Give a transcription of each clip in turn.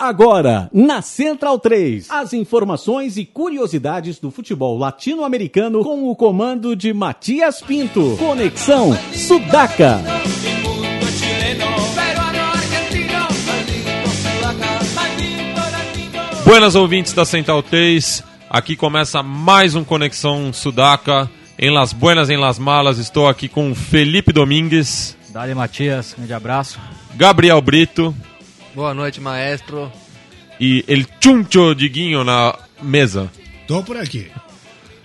Agora, na Central 3, as informações e curiosidades do futebol latino-americano com o comando de Matias Pinto. Conexão Sudaca. Buenas ouvintes da Central 3, aqui começa mais um Conexão Sudaca. Em Las Buenas, em Las Malas, estou aqui com Felipe Domingues. Dale Matias, grande abraço. Gabriel Brito. Boa noite, maestro. E El Chuncho Diguinho na mesa. Tô por aqui.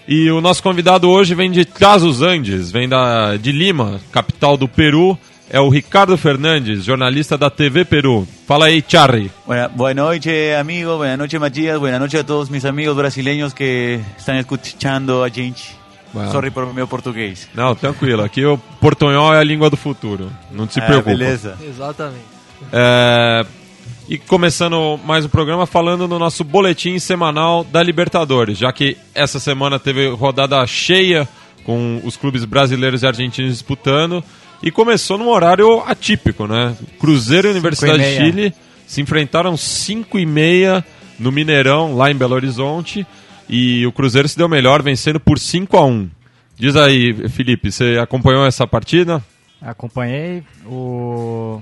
E o nosso convidado hoje vem de Casos Andes, vem da, de Lima, capital do Peru. É o Ricardo Fernandes, jornalista da TV Peru. Fala aí, Charry. Buena, boa noite, amigo. Buenas noches, Matías. Buenas noches a todos mis amigos brasileños que están escuchando a gente. Bueno. Sorry por meu português. Não, tranquilo. Aqui o portunhol é a língua do futuro. Não se Ah, preocupa. beleza. Exatamente. É, E começando mais um programa falando no nosso boletim semanal da Libertadores, já que essa semana teve rodada cheia com os clubes brasileiros e argentinos disputando e começou num horário atípico, né? Cruzeiro e Universidade de meia. Chile se enfrentaram 5 e meia no Mineirão, lá em Belo Horizonte, e o Cruzeiro se deu melhor, vencendo por 5 a 1 Diz aí, Felipe, você acompanhou essa partida? Acompanhei. O...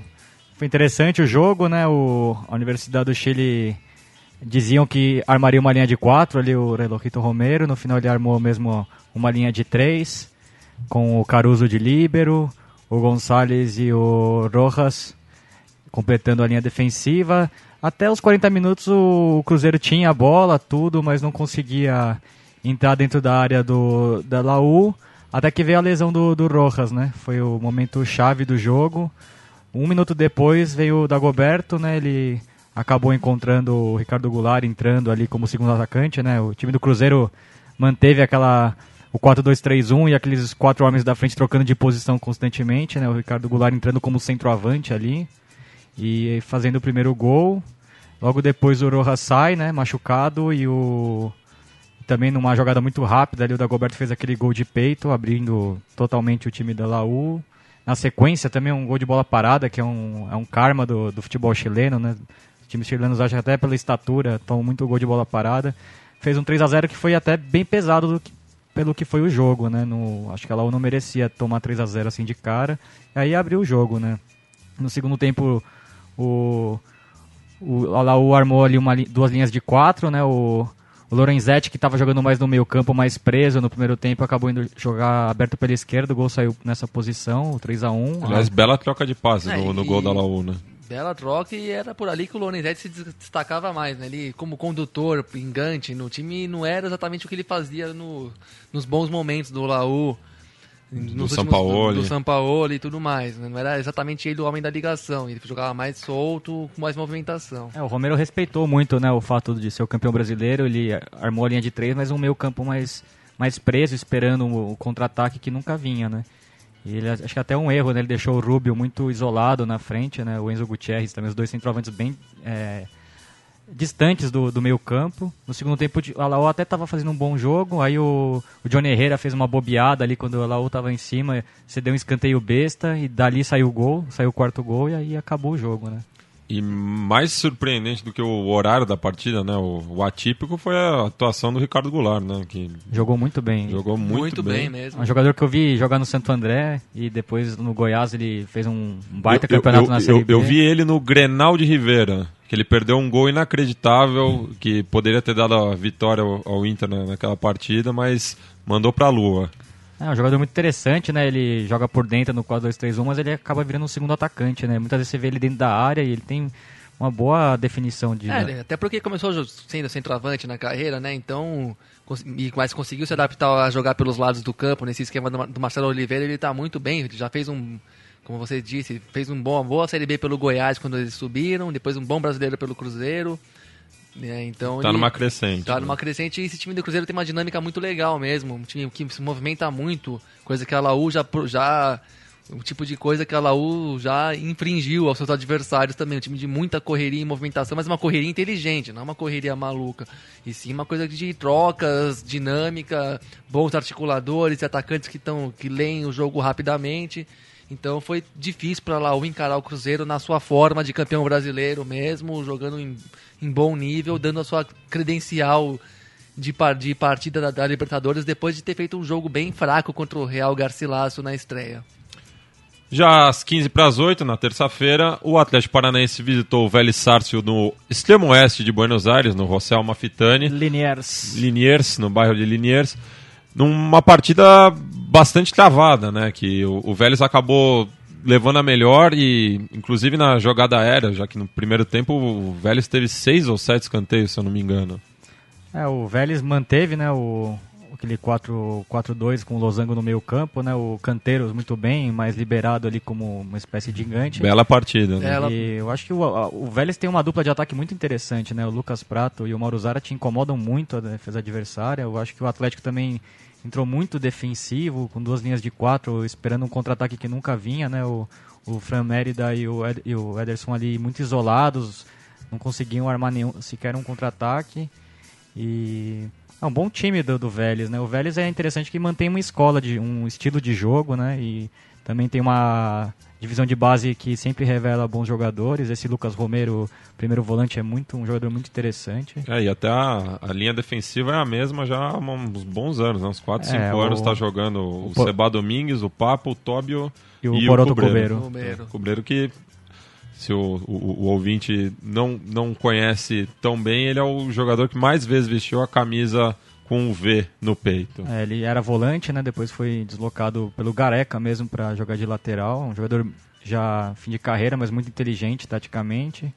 Foi interessante o jogo, né? O... A Universidade do Chile diziam que armaria uma linha de quatro ali, o Relojito Romero. No final ele armou mesmo uma linha de três, com o Caruso de líbero, o Gonçalves e o Rojas completando a linha defensiva. Até os 40 minutos o Cruzeiro tinha a bola, tudo, mas não conseguia entrar dentro da área do, da Laú. Até que veio a lesão do, do Rojas, né? Foi o momento chave do jogo. Um minuto depois veio o Dagoberto, né? Ele acabou encontrando o Ricardo Goulart entrando ali como segundo atacante, né? O time do Cruzeiro manteve aquela o 4-2-3-1 e aqueles quatro homens da frente trocando de posição constantemente, né? O Ricardo Goulart entrando como centroavante ali e fazendo o primeiro gol. Logo depois o Rojas sai, né? Machucado e o também numa jogada muito rápida ali o Dagoberto fez aquele gol de peito, abrindo totalmente o time da Laú. Na sequência também um gol de bola parada, que é um, é um karma do, do futebol chileno, né? Os times chilenos, até pela estatura, tomam muito gol de bola parada. Fez um 3 a 0 que foi até bem pesado do que- pelo que foi o jogo, né? No, acho que a Laú não merecia tomar 3 a 0 assim de cara. Aí abriu o jogo, né? No segundo tempo, o, o a Laú armou ali uma, duas linhas de quatro, né? O, o Lorenzetti, que estava jogando mais no meio campo, mais preso no primeiro tempo, acabou indo jogar aberto pela esquerda, o gol saiu nessa posição, o 3 a 1 Aliás, bela troca de passes É, no, no e- gol da Laú, né? Bela troca e era por ali que o Lorenzetti se des- destacava mais, né? Ele, como condutor, pingante no time, não era exatamente o que ele fazia no, nos bons momentos do Laú. Nos Sampaoli. Do, do Sampaoli e tudo mais. né? Não era exatamente ele o homem da ligação. Ele jogava mais solto, com mais movimentação. É, o Romero respeitou muito né, o fato de ser o campeão brasileiro, ele armou a linha de três, mas um meio campo mais, mais preso, esperando o, o contra-ataque que nunca vinha, né? E ele, acho que até um erro, né? Ele deixou o Rubio muito isolado na frente, né? O Enzo Gutierrez também, os dois centroavantes bem é, distantes do, do meio campo. No segundo tempo, o Alaô até estava fazendo um bom jogo, aí o, o Johnny Herrera fez uma bobeada ali quando o Alaô estava em cima, cedeu um escanteio besta e dali saiu o gol, saiu o quarto gol e aí acabou o jogo, né? E mais surpreendente do que o horário da partida, né? O, o atípico foi a atuação do Ricardo Goulart, né? Que Jogou muito bem. jogou muito, bem. bem. mesmo. Um jogador que eu vi jogar no Santo André e depois no Goiás ele fez um baita Eu- eu- campeonato eu, na Série eu, B. eu vi ele no Grenal de Rivera, que ele perdeu um gol inacreditável, que poderia ter dado a vitória ao, ao Inter na- naquela partida, mas mandou pra lua. É um jogador muito interessante, né? Ele joga por dentro no 4-2-3-1, mas ele acaba virando um segundo atacante, né? Muitas vezes você vê ele dentro da área e ele tem uma boa definição de... É, até porque começou sendo centroavante na carreira, né? Então, e- mas conseguiu se adaptar a jogar pelos lados do campo. Nesse esquema do, Mar- do Marcelo Oliveira, ele tá muito bem. Ele já fez um, como você disse, fez um bom, uma boa Série B pelo Goiás quando eles subiram. Depois um bom brasileiro pelo Cruzeiro. né? Então Tá ele numa crescente. Tá né? numa crescente e esse time do Cruzeiro tem uma dinâmica muito legal mesmo. Um time que se movimenta muito, coisa que a Laú já. já o tipo de coisa que a Laú já infringiu aos seus adversários também. Um time de muita correria e movimentação, mas uma correria inteligente, não uma correria maluca. E sim uma coisa de trocas, dinâmica, bons articuladores e atacantes que, tão, que leem o jogo rapidamente. Então foi difícil para lá o encarar o Cruzeiro na sua forma de campeão brasileiro mesmo, jogando em, em bom nível, dando a sua credencial de, par, de partida da, da, Libertadores depois de ter feito um jogo bem fraco contra o Real Garcilaso na estreia. Já às 15 para as 8, na terça-feira, o Atlético Paranaense visitou o Vélez Sárcio no extremo oeste de Buenos Aires, no Rossel Mafitani. Liniers. Liniers, no bairro de Liniers. Numa partida bastante travada, né? Que o, o Vélez acabou levando a melhor e, inclusive, na jogada aérea, já que no primeiro tempo o Vélez teve seis ou sete escanteios, se eu não me engano. É, o Vélez manteve, né, o, aquele 4-2 com o Losango no meio campo, né? O Canteiros muito bem, mais liberado ali como uma espécie de gigante. Bela partida, né? Bela... E eu acho que o, o Vélez tem uma dupla de ataque muito interessante, né? O Lucas Prato e o Mauro Zara te incomodam muito a defesa adversária. Eu acho que o Atlético também entrou muito defensivo, com duas linhas de quatro, esperando um contra-ataque que nunca vinha, né? O, o Fran Mérida e o, Ed, e o Ederson ali muito isolados, não conseguiam armar nenhum, sequer um contra-ataque. E é um bom time do, do Vélez, né? O Vélez é interessante que mantém uma escola, de um estilo de jogo, né? E também tem uma divisão de base que sempre revela bons jogadores. Esse Lucas Romero, primeiro volante, é muito um jogador muito interessante. É, e até a, a linha defensiva é a mesma já há uns bons anos, né? uns 4, 5 é, anos está jogando o, o Seba Domingues, o Papo, o Tóbio e o, e o Cubreiro. Cubreiro. Cubreiro que se o, o, o, ouvinte não, não conhece tão bem, ele é o jogador que mais vezes vestiu a camisa com um V no peito. É, ele era volante, né? Depois foi deslocado pelo Gareca mesmo para jogar de lateral. Um jogador já fim de carreira, mas muito inteligente taticamente.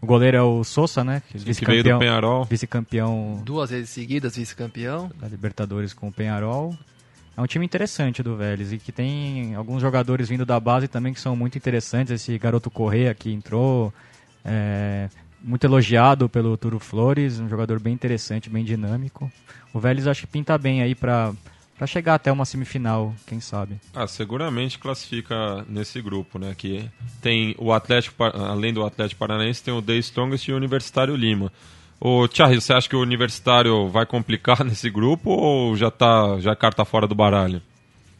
O goleiro é o Sousa, né? Que veio do Penharol. Vice-campeão. Duas vezes seguidas, vice-campeão. Da Libertadores com o Penharol. É um time interessante do Vélez e que tem alguns jogadores vindo da base também que são muito interessantes. Esse garoto Correia que entrou, é, muito elogiado pelo Turo Flores, um jogador bem interessante, bem dinâmico. O Vélez acho que pinta bem aí para para chegar até uma semifinal, quem sabe. Ah, seguramente classifica nesse grupo, né? Que tem o Atlético, além do Atlético Paranaense, tem o The Strongest e o Universitário Lima. Ô, Thierry, você acha que o Universitário vai complicar nesse grupo ou já tá já é carta fora do baralho?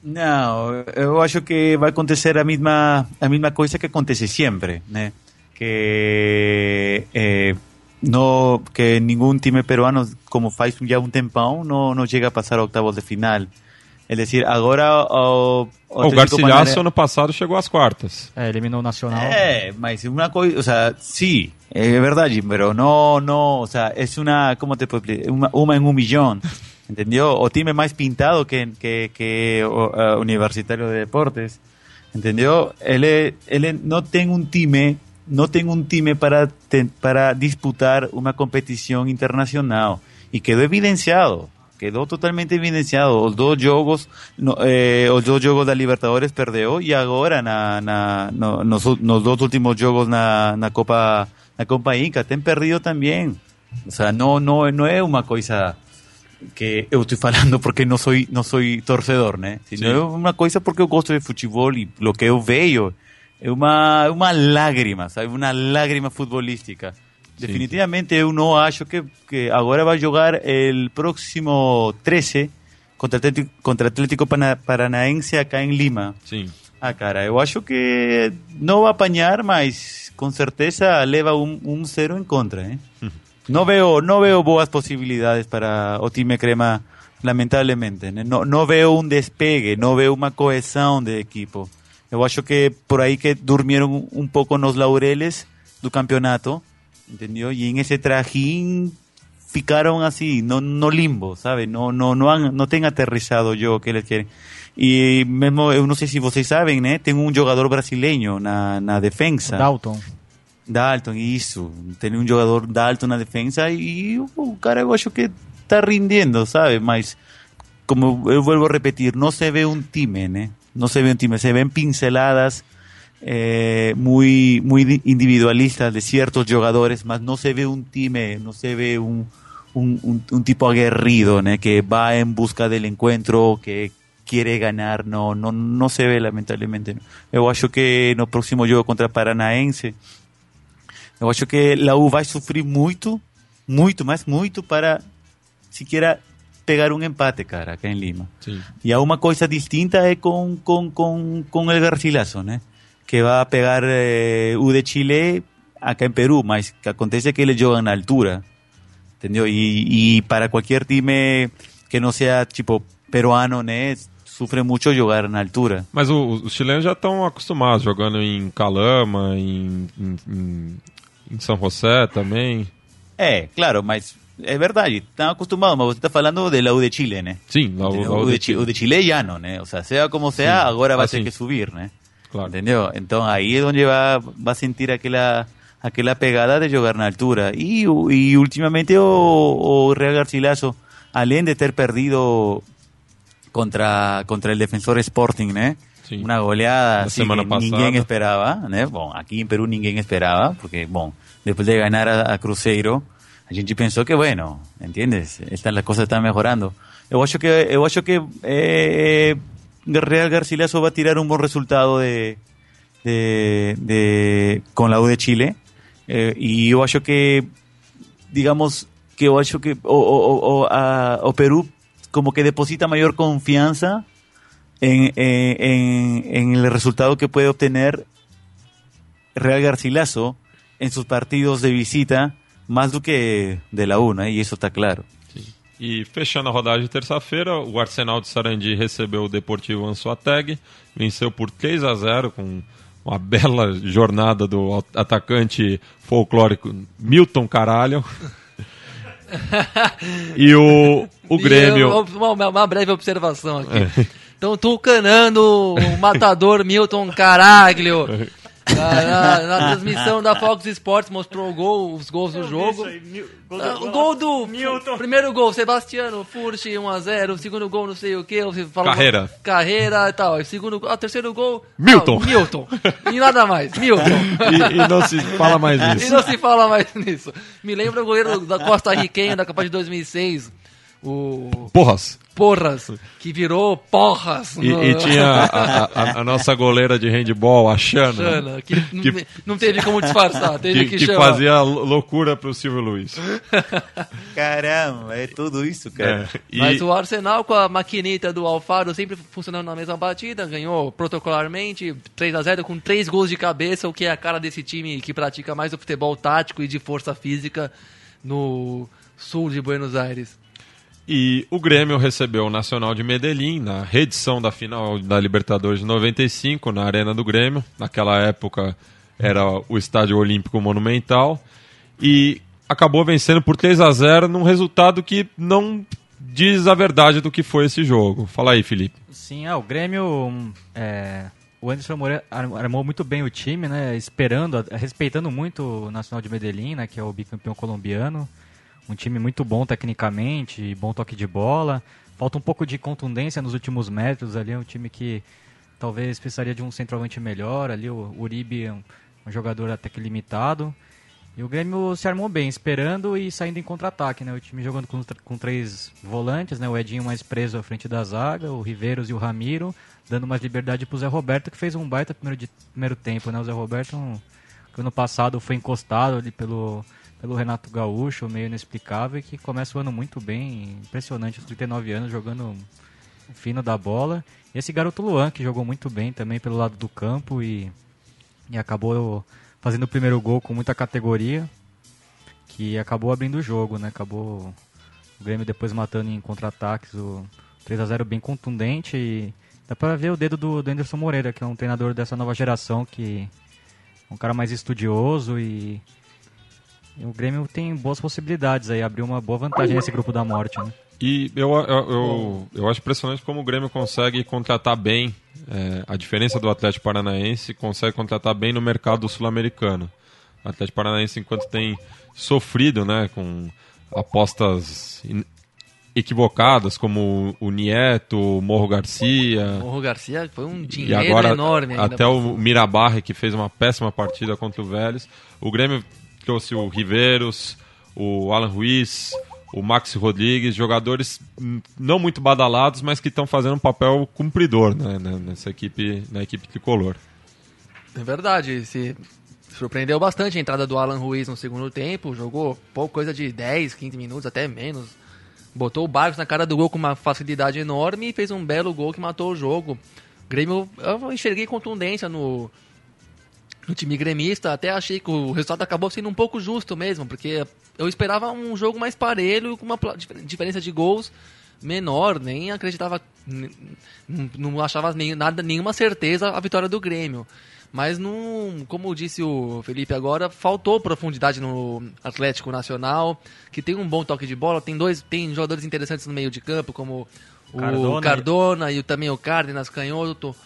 Não, eu acho que vai acontecer a mesma a mesma coisa que acontece sempre, né? Que eh, no que nenhum time peruano, como faz já um tempão, não não chega a passar a octavos de final. É decir, agora o. O, o Garcilaso ano passado chegou às quartas. É, eliminou o Nacional. É, mas uma coisa, o sea, sim, es verdad, Jim, pero no, no, o sea, es una, ¿cómo te puedo explicar? Una, una en un millón, ¿entendió? O time más pintado que, que, que o, uh, Universitario de Deportes, ¿entendió? Él, él no tiene un time, no tiene un time para, para disputar una competición internacional y quedó evidenciado. Quedó totalmente evidenciado. Los dos juegos, no, eh, los dos juegos de Libertadores perdió y ahora na, na, no, nos, los dos últimos juegos en la Copa na Copa Inca ten perdido también. O sea, no, no, no es una cosa que eu estoy falando porque no soy no soy torcedor, né? Sino sí. é uma coisa porque eu gosto de futebol e lo que eu vejo é uma uma lágrima, sabe? Uma lágrima futbolística. Definitivamente yo no acho que, que ahora va a jugar el próximo 13 contra Atlético, contra Atlético Paranaense acá en Lima. Sí. Ah, cara, eu acho que no va a apañar, mas con certeza leva un, un cero en contra, ¿eh? No veo, no veo boas posibilidades para o time crema, lamentablemente. No, no veo un despegue, no veo una cohesión de equipo. Eu acho que por ahí que durmieron un poco los laureles do campeonato ¿entendió? Y en ese trajín ficaron así, no, no limbo, ¿sabe? No, no, no han, no ten aterrizado yo que les quieren. Y mesmo, eu não sei se vocês sabem, né? Tem um jogador brasileiro na, na defensa. Dalton. Dalton, isso. Tem um jogador Dalton na defensa e o cara eu acho que tá rendendo, sabe? Mas, como eu vuelvo a repetir, não se vê um time, né? Não se vê um time, se vêem pinceladas eh, muy, muy individualistas de ciertos jugadores, más no se ve un time, no se ve un, un, un, tipo aguerrido ¿no? que va en busca del encuentro, que quiere ganar, no, no, no se ve lamentablemente. Eu acho que no próximo jogo contra Paranaense, eu acho que a U vai sofrer muito, muito, mas muito para sequer pegar um empate, cara, aqui em Lima. Sim. E há uma coisa distinta é com com com com o Garcilaso, né? Que vai pegar eh, U de Chile acá em Peru, mas que acontece que ele joga na altura, entendeu? E, e para qualquer time que não seja tipo peruano, né? Sufre mucho jugar na altura. Mas o- os chilenos já estão acostumados jogando em Calama, em, em, em- em São José também. É, claro, mas é verdade, estão acostumados, mas você está falando de la U de Chile, né? Sim, o, o de Chile, o de Chile é llano, né? O sea, sea como sea, Sim. agora vai Ah, ter sim. que subir, né? Claro. Entendeu? Então aí é onde vai, vai sentir aquela aquela pegada de jogar na altura. E, e ultimamente o, o Real Garcilaso, além de ter perdido contra contra el Defensor Sporting, né? Sim. Uma goleada semana que ninguém esperava, né? Bom, aqui em Peru ninguém esperava, porque, bom, depois de ganhar a, a Cruzeiro, a gente pensou que, bueno, entiendes? Estas las cosas están mejorando. Eu acho que, eu acho que eh, Real Garcilaso va a tirar un buen resultado de, de, de- con la U de Chile. Eh, y yo acho que, digamos, que yo acho que o- o- o, a- o Perú como que deposita mayor confianza en, en, en- el resultado que puede obtener Real Garcilaso en sus partidos de visita más do que de la UNA, y eso está claro. E fechando a rodada de terça-feira, o Arsenal de Sarandi recebeu o Deportivo Anzoateg, venceu por 3 a 0 com uma bela jornada do at- atacante folclórico Milton Caralho. e o, o Grêmio. eu- uma, uma breve observação aqui. Estão tucanando o matador Milton Caraglio. Na, na- na transmissão da Fox Sports mostrou o gol, os gols do jogo. Ah, O gol do. Primeiro gol, Sebastiano Furch 1x0. Segundo gol, não sei o que. Carreira. Carreira e tal. E segundo, ah, terceiro gol. Milton. Ah, Milton. E nada mais. Milton. E, e não se fala mais E nisso. não se fala mais nisso. Me lembra o goleiro da Costa Riquenha da Copa de 2006. O Porras. Porras, que virou Porras. E, no- e tinha a, a- a nossa goleira de handball, a Xana, Xana, que, Que- não- teve como disfarçar, teve que, que, que fazia lou- loucura pro Silvio Luiz. Caramba, é tudo isso, cara. É, e- Mas o Arsenal com a maquineta do Alfaro sempre funcionando na mesma batida, ganhou protocolarmente 3 a 0 com três gols de cabeça, o que é a cara desse time que pratica mais o futebol tático e de força física no sul de Buenos Aires. E o Grêmio recebeu o Nacional de Medellín na reedição da final da Libertadores de 95, na Arena do Grêmio. Naquela época era o Estádio Olímpico Monumental. E acabou vencendo por 3 a 0 num resultado que não diz a verdade do que foi esse jogo. Fala aí, Felipe. Sim, é, o Grêmio. hum, é, o Anderson Moreira ar- armou muito bem o time, né? Esperando, respeitando muito o Nacional de Medellín, né? Que é o bicampeão colombiano. Um time muito bom tecnicamente, bom toque de bola. Falta um pouco de contundência nos últimos metros ali. É um time que talvez precisaria de um centroavante melhor. Ali o Uribe é um, um jogador até que limitado. E o Grêmio se armou bem, esperando e saindo em contra-ataque, né? O time jogando com, com três volantes, né? O Edinho mais preso à frente da zaga, o Riveiros e o Ramiro, dando mais liberdade pro Zé Roberto, que fez um baita primeiro, de, primeiro tempo, né? O Zé Roberto, um, que ano passado foi encostado ali pelo, pelo Renato Gaúcho, meio inexplicável, e que começa o ano muito bem, impressionante, os 39 anos, jogando fino da bola. E esse garoto Luan, que jogou muito bem também pelo lado do campo e, e acabou fazendo o primeiro gol com muita categoria, que acabou abrindo o jogo, né? Acabou o Grêmio depois matando em contra-ataques o 3 a 0 bem contundente e dá pra ver o dedo do, do Anderson Moreira, que é um treinador dessa nova geração que é um cara mais estudioso e o Grêmio tem boas possibilidades aí, abriu uma boa vantagem nesse grupo da morte, né? E eu, eu, eu, eu acho impressionante como o Grêmio consegue contratar bem. é, a diferença do Atlético Paranaense consegue contratar bem no mercado sul-americano. O Atlético Paranaense, enquanto tem sofrido né, com apostas equivocadas, como o Nieto, o Morro Garcia. Morro Garcia foi um E dinheiro agora, enorme ainda. até o Mirabarre, que fez uma péssima partida contra o Vélez. O Grêmio trouxe o Riveiros, o Alan Ruiz, o Maxi Rodrigues, jogadores hum, não muito badalados, mas que estão fazendo um papel cumpridor né, né, nessa equipe, na equipe tricolor. É verdade, se surpreendeu bastante a entrada do Alan Ruiz no segundo tempo, jogou pouco coisa de 10, 15 minutos, até menos. botou o Barcos na cara do gol com uma facilidade enorme e fez um belo gol que matou o jogo. O Grêmio, eu enxerguei contundência no, no time gremista, até achei que o resultado acabou sendo um pouco justo mesmo, porque eu esperava um jogo mais parelho, com uma diferença de gols menor, nem acreditava, não achava nem, nada, nenhuma certeza a vitória do Grêmio. Mas não, como disse o Felipe agora, faltou profundidade no Atlético Nacional, que tem um bom toque de bola, tem dois, tem jogadores interessantes no meio de campo, como o Cardona. Cardona, e também o Cárdenas Canhoto.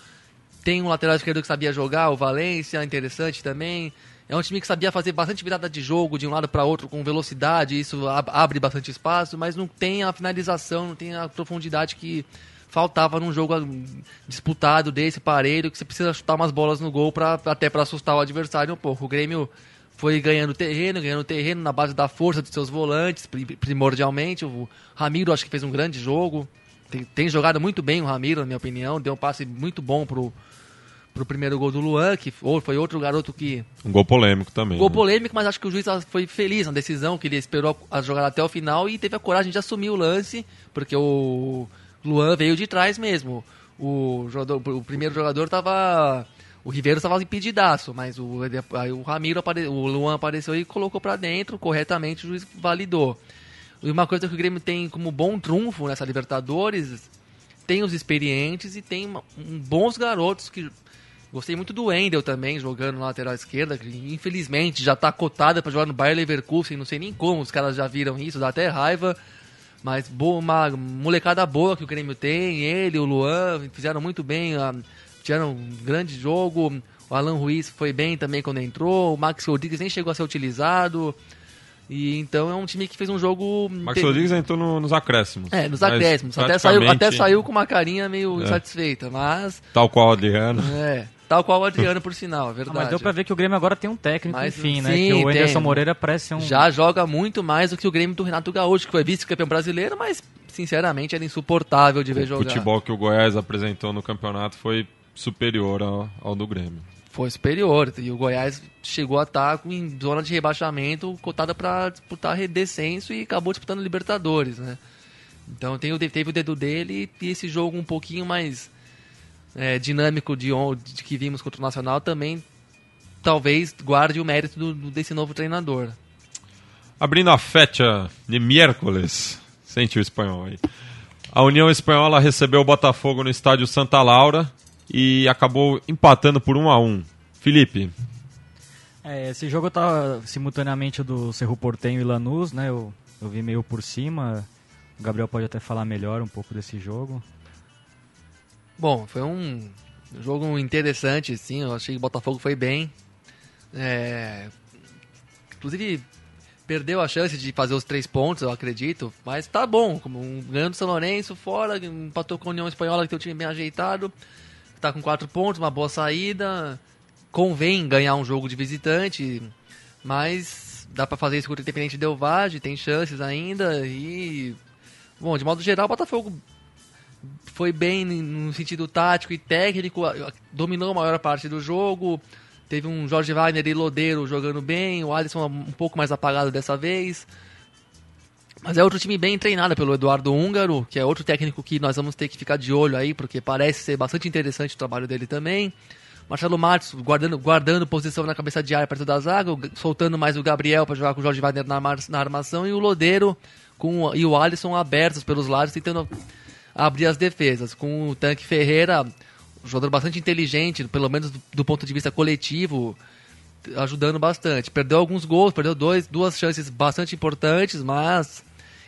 Tem um lateral esquerdo que sabia jogar, o Valência, interessante também. É um time que sabia fazer bastante virada de jogo de um lado para outro com velocidade, isso ab- abre bastante espaço, mas não tem a finalização, não tem a profundidade que faltava num jogo ah, disputado desse parelho, que você precisa chutar umas bolas no gol pra, até para assustar o adversário um pouco. O Grêmio foi ganhando terreno, ganhando terreno na base da força dos seus volantes, pri- primordialmente. O Ramiro acho que fez um grande jogo. Tem, tem jogado muito bem o Ramiro, na minha opinião. Deu um passe muito bom pro, pro primeiro gol do Luan, que foi outro garoto que Um gol polêmico também. Gol né? polêmico, mas acho que o juiz foi feliz na decisão, que ele esperou a jogada até o final e teve a coragem de assumir o lance, porque o Luan veio de trás mesmo. O, jogador, o primeiro jogador tava. O Ribeiro estava impedidaço, mas o, aí o Ramiro, apare, o Luan apareceu e colocou para dentro corretamente, o juiz validou. E uma coisa que o Grêmio tem como bom trunfo nessa Libertadores, tem os experientes e tem um bons garotos que Gostei muito do Wendel também, jogando na lateral esquerda, que infelizmente já tá cotada para jogar no Bayer Leverkusen, não sei nem como os caras já viram isso, dá até raiva. Mas boa, uma molecada boa que o Grêmio tem, ele, o Luan, fizeram muito bem, ah, fizeram um grande jogo. O Alan Ruiz foi bem também quando entrou, o Max Rodrigues nem chegou a ser utilizado. E então é um time que fez um jogo. Max Rodrigues entrou no- nos acréscimos. É, nos acréscimos. Até saiu, até saiu com uma carinha meio É. insatisfeita, mas. Tal qual o Adriano. É, tal qual o Adriano, por sinal, é Ah, verdade. mas deu pra ver que o Grêmio agora tem um técnico, Mas, enfim, né? sim, Que o Anderson tem. Moreira parece um. Já joga muito mais do que o Grêmio do Renato Gaúcho, que foi vice-campeão brasileiro, mas sinceramente era insuportável de ver O jogar. futebol que o Goiás apresentou no campeonato foi superior ao, ao do Grêmio. Foi superior. E o Goiás chegou a estar em zona de rebaixamento, cotada para disputar descenso e acabou disputando Libertadores, né? Então tem o, teve o dedo dele e esse jogo um pouquinho mais é, dinâmico de, de que vimos contra o Nacional também talvez guarde o mérito do- do- desse novo treinador. Abrindo a fecha de miércoles, sente o espanhol aí. A União Espanhola recebeu o Botafogo no estádio Santa Laura e acabou empatando por 1 a 1 Felipe, É, esse jogo tá simultaneamente do Cerro Portenho e Lanús, né? Eu, eu vi meio por cima. O Gabriel pode até falar melhor um pouco desse jogo. Bom, foi um jogo interessante, sim. Eu achei que o Botafogo foi bem. É, Inclusive, perdeu a chance de fazer os três pontos, eu acredito. Mas tá bom, como um ganhando São Lourenço fora, empatou com a União Espanhola, que tem o time bem ajeitado. Tá com quatro pontos, uma boa saída. Convém ganhar um jogo de visitante, mas dá pra fazer isso contra o Independente Del Valle, tem chances ainda. E, bom, de modo geral, o Botafogo foi bem no sentido tático e técnico, dominou a maior parte do jogo. Teve um Jorge Wagner e Lodeiro jogando bem, o Alisson um pouco mais apagado dessa vez. Mas é outro time bem treinado pelo Eduardo Húngaro, que é outro técnico que nós vamos ter que ficar de olho aí, porque parece ser bastante interessante o trabalho dele também. Marcelo Matos guardando, guardando posição na cabeça de área perto da zaga, soltando mais o Gabriel para jogar com o Jorge Wagner na, na armação e o Lodeiro com, e o Alisson abertos pelos lados, tentando abrir as defesas. Com o Tanque Ferreira, um jogador bastante inteligente, pelo menos do, do ponto de vista coletivo, ajudando bastante. Perdeu alguns gols, perdeu dois, duas chances bastante importantes, mas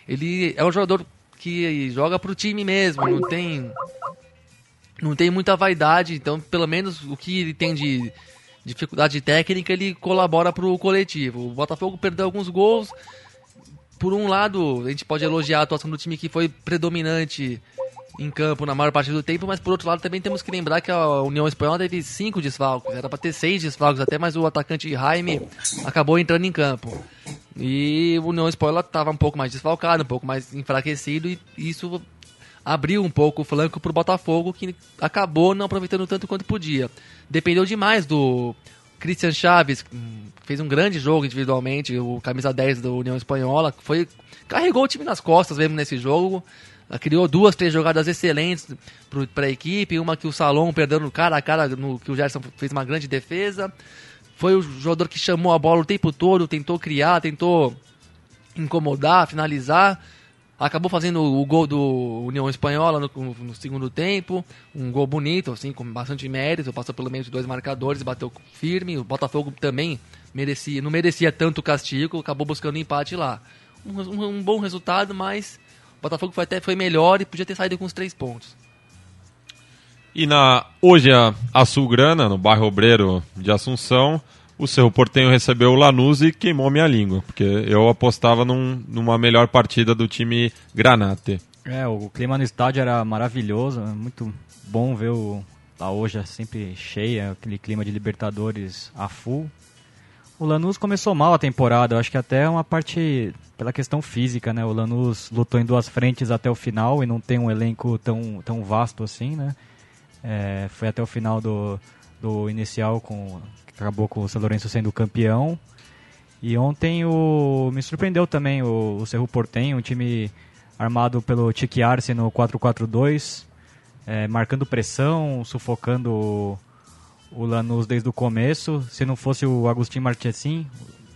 ele é um jogador que joga pro time mesmo, não tem não tem muita vaidade, então pelo menos o que ele tem de dificuldade técnica ele colabora pro coletivo. O Botafogo perdeu alguns gols. Por um lado, a gente pode elogiar a atuação do time que foi predominante em campo na maior parte do tempo, mas por outro lado também temos que lembrar que a União Espanhola teve cinco desfalques, era para ter seis desfalques até, mas o atacante Jaime acabou entrando em campo. E o União Espanhola estava um pouco mais desfalcado, um pouco mais enfraquecido e isso abriu um pouco o flanco para o Botafogo, que acabou não aproveitando tanto quanto podia. Dependeu demais do Christian Chaves hum, fez um grande jogo individualmente, o camisa 10 da União Espanhola, foi carregou o time nas costas mesmo nesse jogo. Criou duas, três jogadas excelentes para a equipe, uma que o Salom perdeu no cara a cara, no, que o Gerson fez uma grande defesa. Foi o jogador que chamou a bola o tempo todo, tentou criar, tentou incomodar, finalizar. Acabou fazendo o gol do União Espanhola no, no, segundo tempo. Um gol bonito, assim, com bastante mérito. Passou pelo meio de dois marcadores, bateu firme. O Botafogo também merecia, não merecia tanto castigo, acabou buscando empate lá. Um, um, um bom resultado, mas o Botafogo foi até foi melhor e podia ter saído com os três pontos. E na hoje a, a Sulgrana, no bairro Obreiro de Assunção, o Cerro Portenho recebeu o Lanús e queimou minha língua, porque eu apostava num, numa melhor partida do time Granate. É, o clima no estádio era maravilhoso, é muito bom ver o, a hoje sempre cheia, aquele clima de Libertadores a full. O Lanús começou mal a temporada, eu acho que até uma parte pela questão física, né? O Lanús lutou em duas frentes até o final e não tem um elenco tão, tão vasto assim, né? É, foi até o final do, do inicial, com, acabou com o São Lourenço sendo campeão. E ontem o, me surpreendeu também o, o Cerro Portenho, um time armado pelo Tique Arce no 4-4-2, é, marcando pressão, sufocando o, Lanús desde o começo. Se não fosse o Agostinho Marchessin,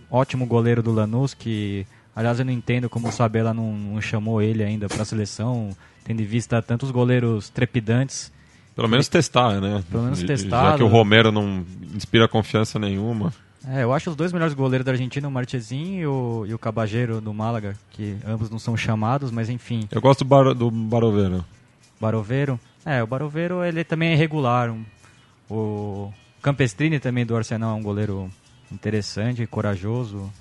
ótimo goleiro do Lanús, que aliás eu não entendo como o Sabela não, não chamou ele ainda para a seleção, tendo em vista tantos goleiros trepidantes pelo menos testar, né? Pelo menos testar. Já que o Romero não inspira confiança nenhuma. É, eu acho os dois melhores goleiros da Argentina, o Marchesin e o, e o Cabageiro do Málaga, que ambos não são chamados, mas enfim. Eu gosto do, Bar, do Baroveiro. Baroveiro? É, o Baroveiro ele também é irregular. Um, o Campestrini também do Arsenal é um goleiro interessante, corajoso.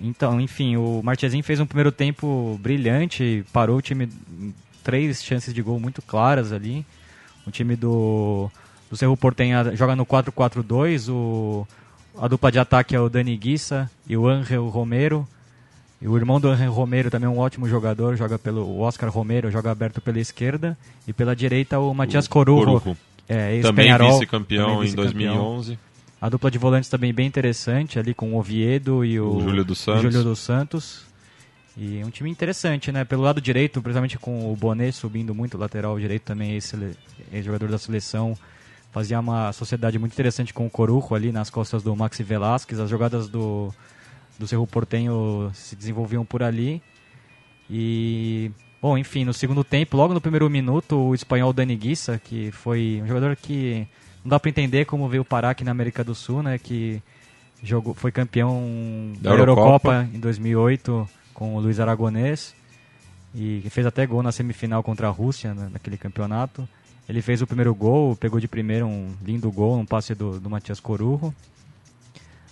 Então, enfim, o Marchesin fez um primeiro tempo brilhante, parou o time três chances de gol muito claras ali. O time do, do Cerro Portenha joga no 4-4-2. O, a dupla de ataque é o Dani Guissa e o Angel Romero. E o irmão do Angel Romero também é um ótimo jogador, joga pelo o Oscar Romero, joga aberto pela esquerda. E pela direita o Matias Corujo. É, também vice-campeão vice em 2011. A dupla de volantes também bem interessante, ali com o Oviedo e o, o Júlio dos Santos. Júlio dos Santos. E um time interessante, né? Pelo lado direito, principalmente com o Bonet subindo muito, lateral direito também, esse jogador da seleção. Fazia uma sociedade muito interessante com o Corujo ali nas costas do Maxi Velasquez. As jogadas do, do Cerro Portenho se desenvolviam por ali. E, bom, enfim, no segundo tempo, logo no primeiro minuto, o espanhol Dani Guissa, que foi um jogador que não dá para entender como veio parar aqui na América do Sul, né? Que jogou, foi campeão da, da Eurocopa. Eurocopa em 2008 com o Luiz Aragonês e fez até gol na semifinal contra a Rússia né, naquele campeonato. Ele fez o primeiro gol, pegou de primeiro um lindo gol, um passe do, do Matias Corujo.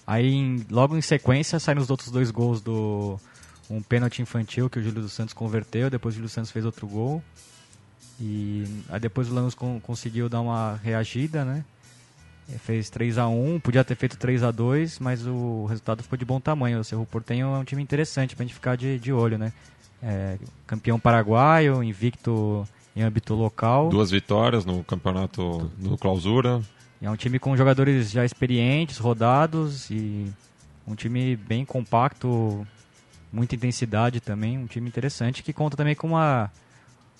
Aí, em, logo em sequência, saíram os outros dois gols do um pênalti infantil que o Júlio dos Santos converteu, depois o Júlio dos Santos fez outro gol. E aí depois o Lanús con conseguiu dar uma reagida, né? fez 3 a 1 podia ter feito 3 a 2 mas o resultado ficou de bom tamanho. O Cerro Portenho é um time interessante pra gente ficar de, de olho, né? É, campeão paraguaio, invicto em âmbito local. Duas vitórias no campeonato no clausura. É um time com jogadores já experientes, rodados e um time bem compacto, muita intensidade também, um time interessante que conta também com uma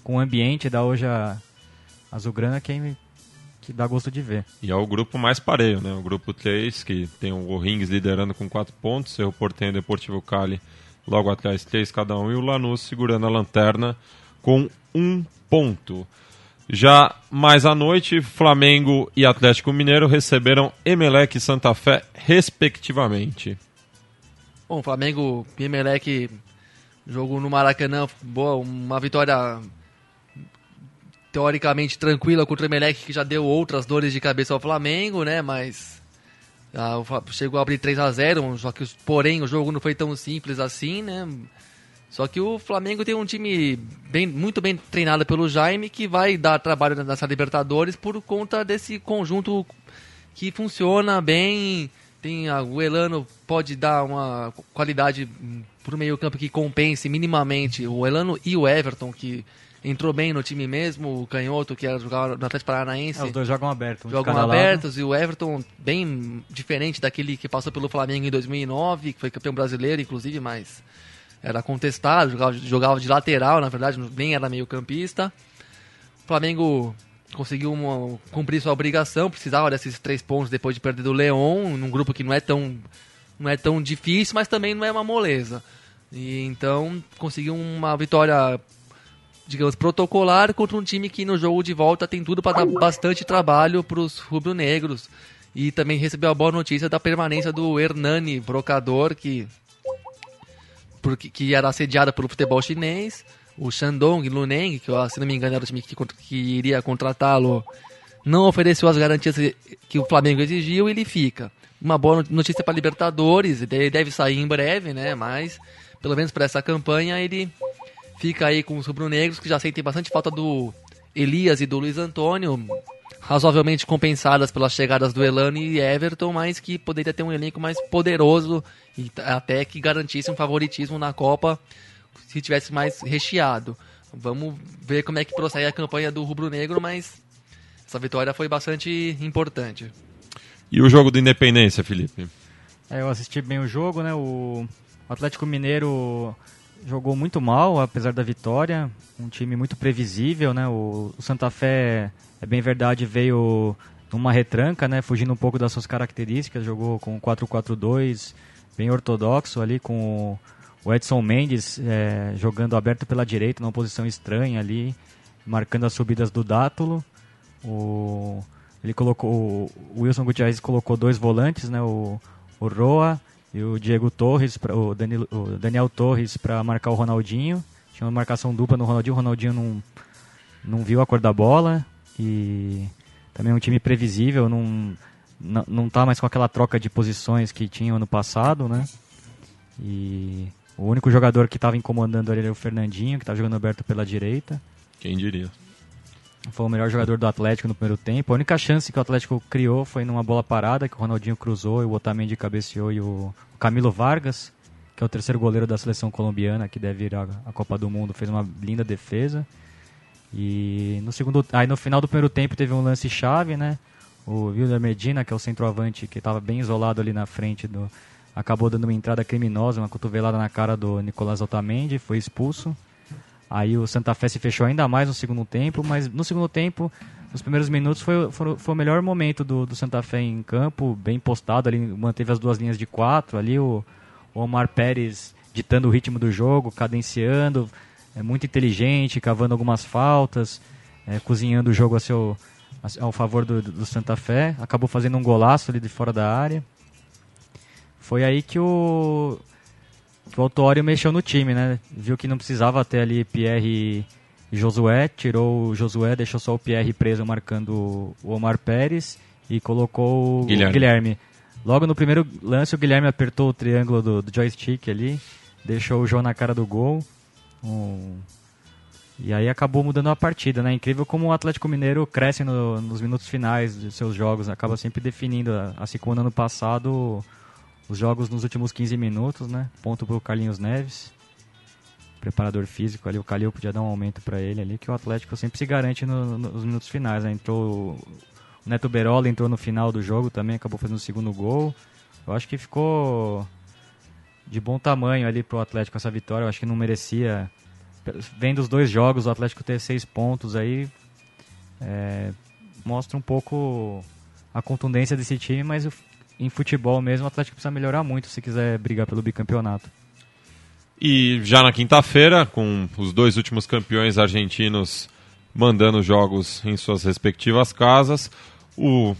com o ambiente da hoje a Azulgrana que é que dá gosto de ver. E é o grupo mais pareio, né? O grupo 3, que tem o Rings liderando com 4 pontos, o Portenho e o Deportivo Cali logo atrás, 3 cada um, e o Lanús segurando a lanterna com 1 ponto. Já mais à noite, Flamengo e Atlético Mineiro receberam Emelec e Santa Fé, respectivamente. Bom, Flamengo e Emelec, jogo no Maracanã, boa, uma vitória teoricamente tranquila contra o Emelec, que já deu outras dores de cabeça ao Flamengo, né? Mas ah, chegou a abrir 3 a 0 só que porém o jogo não foi tão simples assim, né? Só que o Flamengo tem um time bem, muito bem treinado pelo Jaime que vai dar trabalho nessa Libertadores por conta desse conjunto que funciona bem. Tem a, o Elano pode dar uma qualidade para o meio campo que compense minimamente o Elano e o Everton que entrou bem no time mesmo, o Canhoto, que era jogar no Atlético Paranaense. É, os dois jogam aberto. de jogam cada lado. abertos e o Everton bem diferente daquele que passou pelo Flamengo em 2009, que foi campeão brasileiro, inclusive, mas era contestado, jogava, jogava de lateral, na verdade, nem era meio campista. O Flamengo conseguiu uma- cumprir sua obrigação, precisava desses três pontos depois de perder do Leão, num grupo que não é tão, não é tão difícil, mas também não é uma moleza. E então conseguiu uma vitória digamos, protocolar contra um time que no jogo de volta tem tudo para dar bastante trabalho para os rubro-negros. E também recebeu a boa notícia da permanência do Hernani Brocador, que, porque, que era assediada pelo futebol chinês. O Shandong Luneng, que se não me engano era o time que, que iria contratá-lo, não ofereceu as garantias que o Flamengo exigiu e ele fica. Uma boa notícia para Libertadores, ele deve sair em breve, né? Mas, pelo menos para essa campanha, ele fica aí com os rubro-negros que já sentem bastante falta do Elias e do Luiz Antônio, razoavelmente compensadas pelas chegadas do Elano e Everton, mas que poderia ter um elenco mais poderoso e até que garantisse um favoritismo na Copa se tivesse mais recheado. Vamos ver como é que prossegue a campanha do rubro-negro, mas essa vitória foi bastante importante. E o jogo do Independência, Felipe? É, eu assisti bem o jogo, né? O Atlético Mineiro jogou muito mal, apesar da vitória. Um time muito previsível, né? O, o Santa Fé, é bem verdade, veio numa retranca, né? Fugindo um pouco das suas características. Jogou com 4-4-2, bem ortodoxo ali, com o Edson Mendes é, jogando aberto pela direita, numa posição estranha ali, marcando as subidas do Dátulo. O, ele colocou, o Wilson Gutierrez colocou dois volantes, né? O, o Roa e o Diego Torres, pra, o, Danilo, o Daniel Torres para marcar o Ronaldinho. Tinha uma marcação dupla no Ronaldinho, o Ronaldinho não, não viu a cor da bola e também é um time previsível, não, não, não tá mais com aquela troca de posições que tinha ano passado, né? E o único jogador que estava incomodando ali era o Fernandinho, que estava jogando aberto pela direita. Quem diria? Foi o melhor jogador do Atlético no primeiro tempo. A única chance que o Atlético criou foi numa bola parada, que o Ronaldinho cruzou e o Otamendi cabeceou e o Camilo Vargas, que é o terceiro goleiro da seleção colombiana, que deve ir à à Copa do Mundo, fez uma linda defesa. E no segundo, aí no final do primeiro tempo teve um lance chave, né? O Wilder Medina, que é o centroavante que estava bem isolado ali na frente do acabou dando uma entrada criminosa, uma cotovelada na cara do Nicolás Otamendi, foi expulso. Aí o Santa Fé se fechou ainda mais no segundo tempo, mas no segundo tempo, nos primeiros minutos, foi, foi, foi o melhor momento do, do Santa Fé em campo, bem postado, ali manteve as duas linhas de quatro, ali o, o Omar Pérez ditando o ritmo do jogo, cadenciando, é muito inteligente, cavando algumas faltas, é, cozinhando o jogo a seu, ao favor do, do Santa Fé, acabou fazendo um golaço ali de fora da área. Foi aí que o, que o Autório mexeu no time, né? Viu que não precisava ter ali Pierre e Josué, tirou o Josué, deixou só o Pierre preso marcando o Omar Pérez e colocou o Guilherme. Guilherme. Logo no primeiro lance, o Guilherme apertou o triângulo do, do joystick ali, deixou o João na cara do gol. Um- E aí acabou mudando a partida, né? Incrível como o Atlético Mineiro cresce no- nos minutos finais de seus jogos, acaba sempre definindo, assim como no ano passado, os jogos nos últimos 15 minutos, né? Ponto pro Carlinhos Neves, preparador físico ali, o Calil podia dar um aumento para ele ali, que o Atlético sempre se garante no- nos minutos finais, né? Entrou o Neto Berola entrou no final do jogo também, acabou fazendo o segundo gol. Eu acho que ficou de bom tamanho ali pro Atlético essa vitória, eu acho que não merecia vendo os dois jogos, o Atlético ter seis pontos aí é, mostra um pouco a contundência desse time, mas em futebol mesmo o Atlético precisa melhorar muito se quiser brigar pelo bicampeonato. E já na quinta-feira, com os dois últimos campeões argentinos mandando jogos em suas respectivas casas, o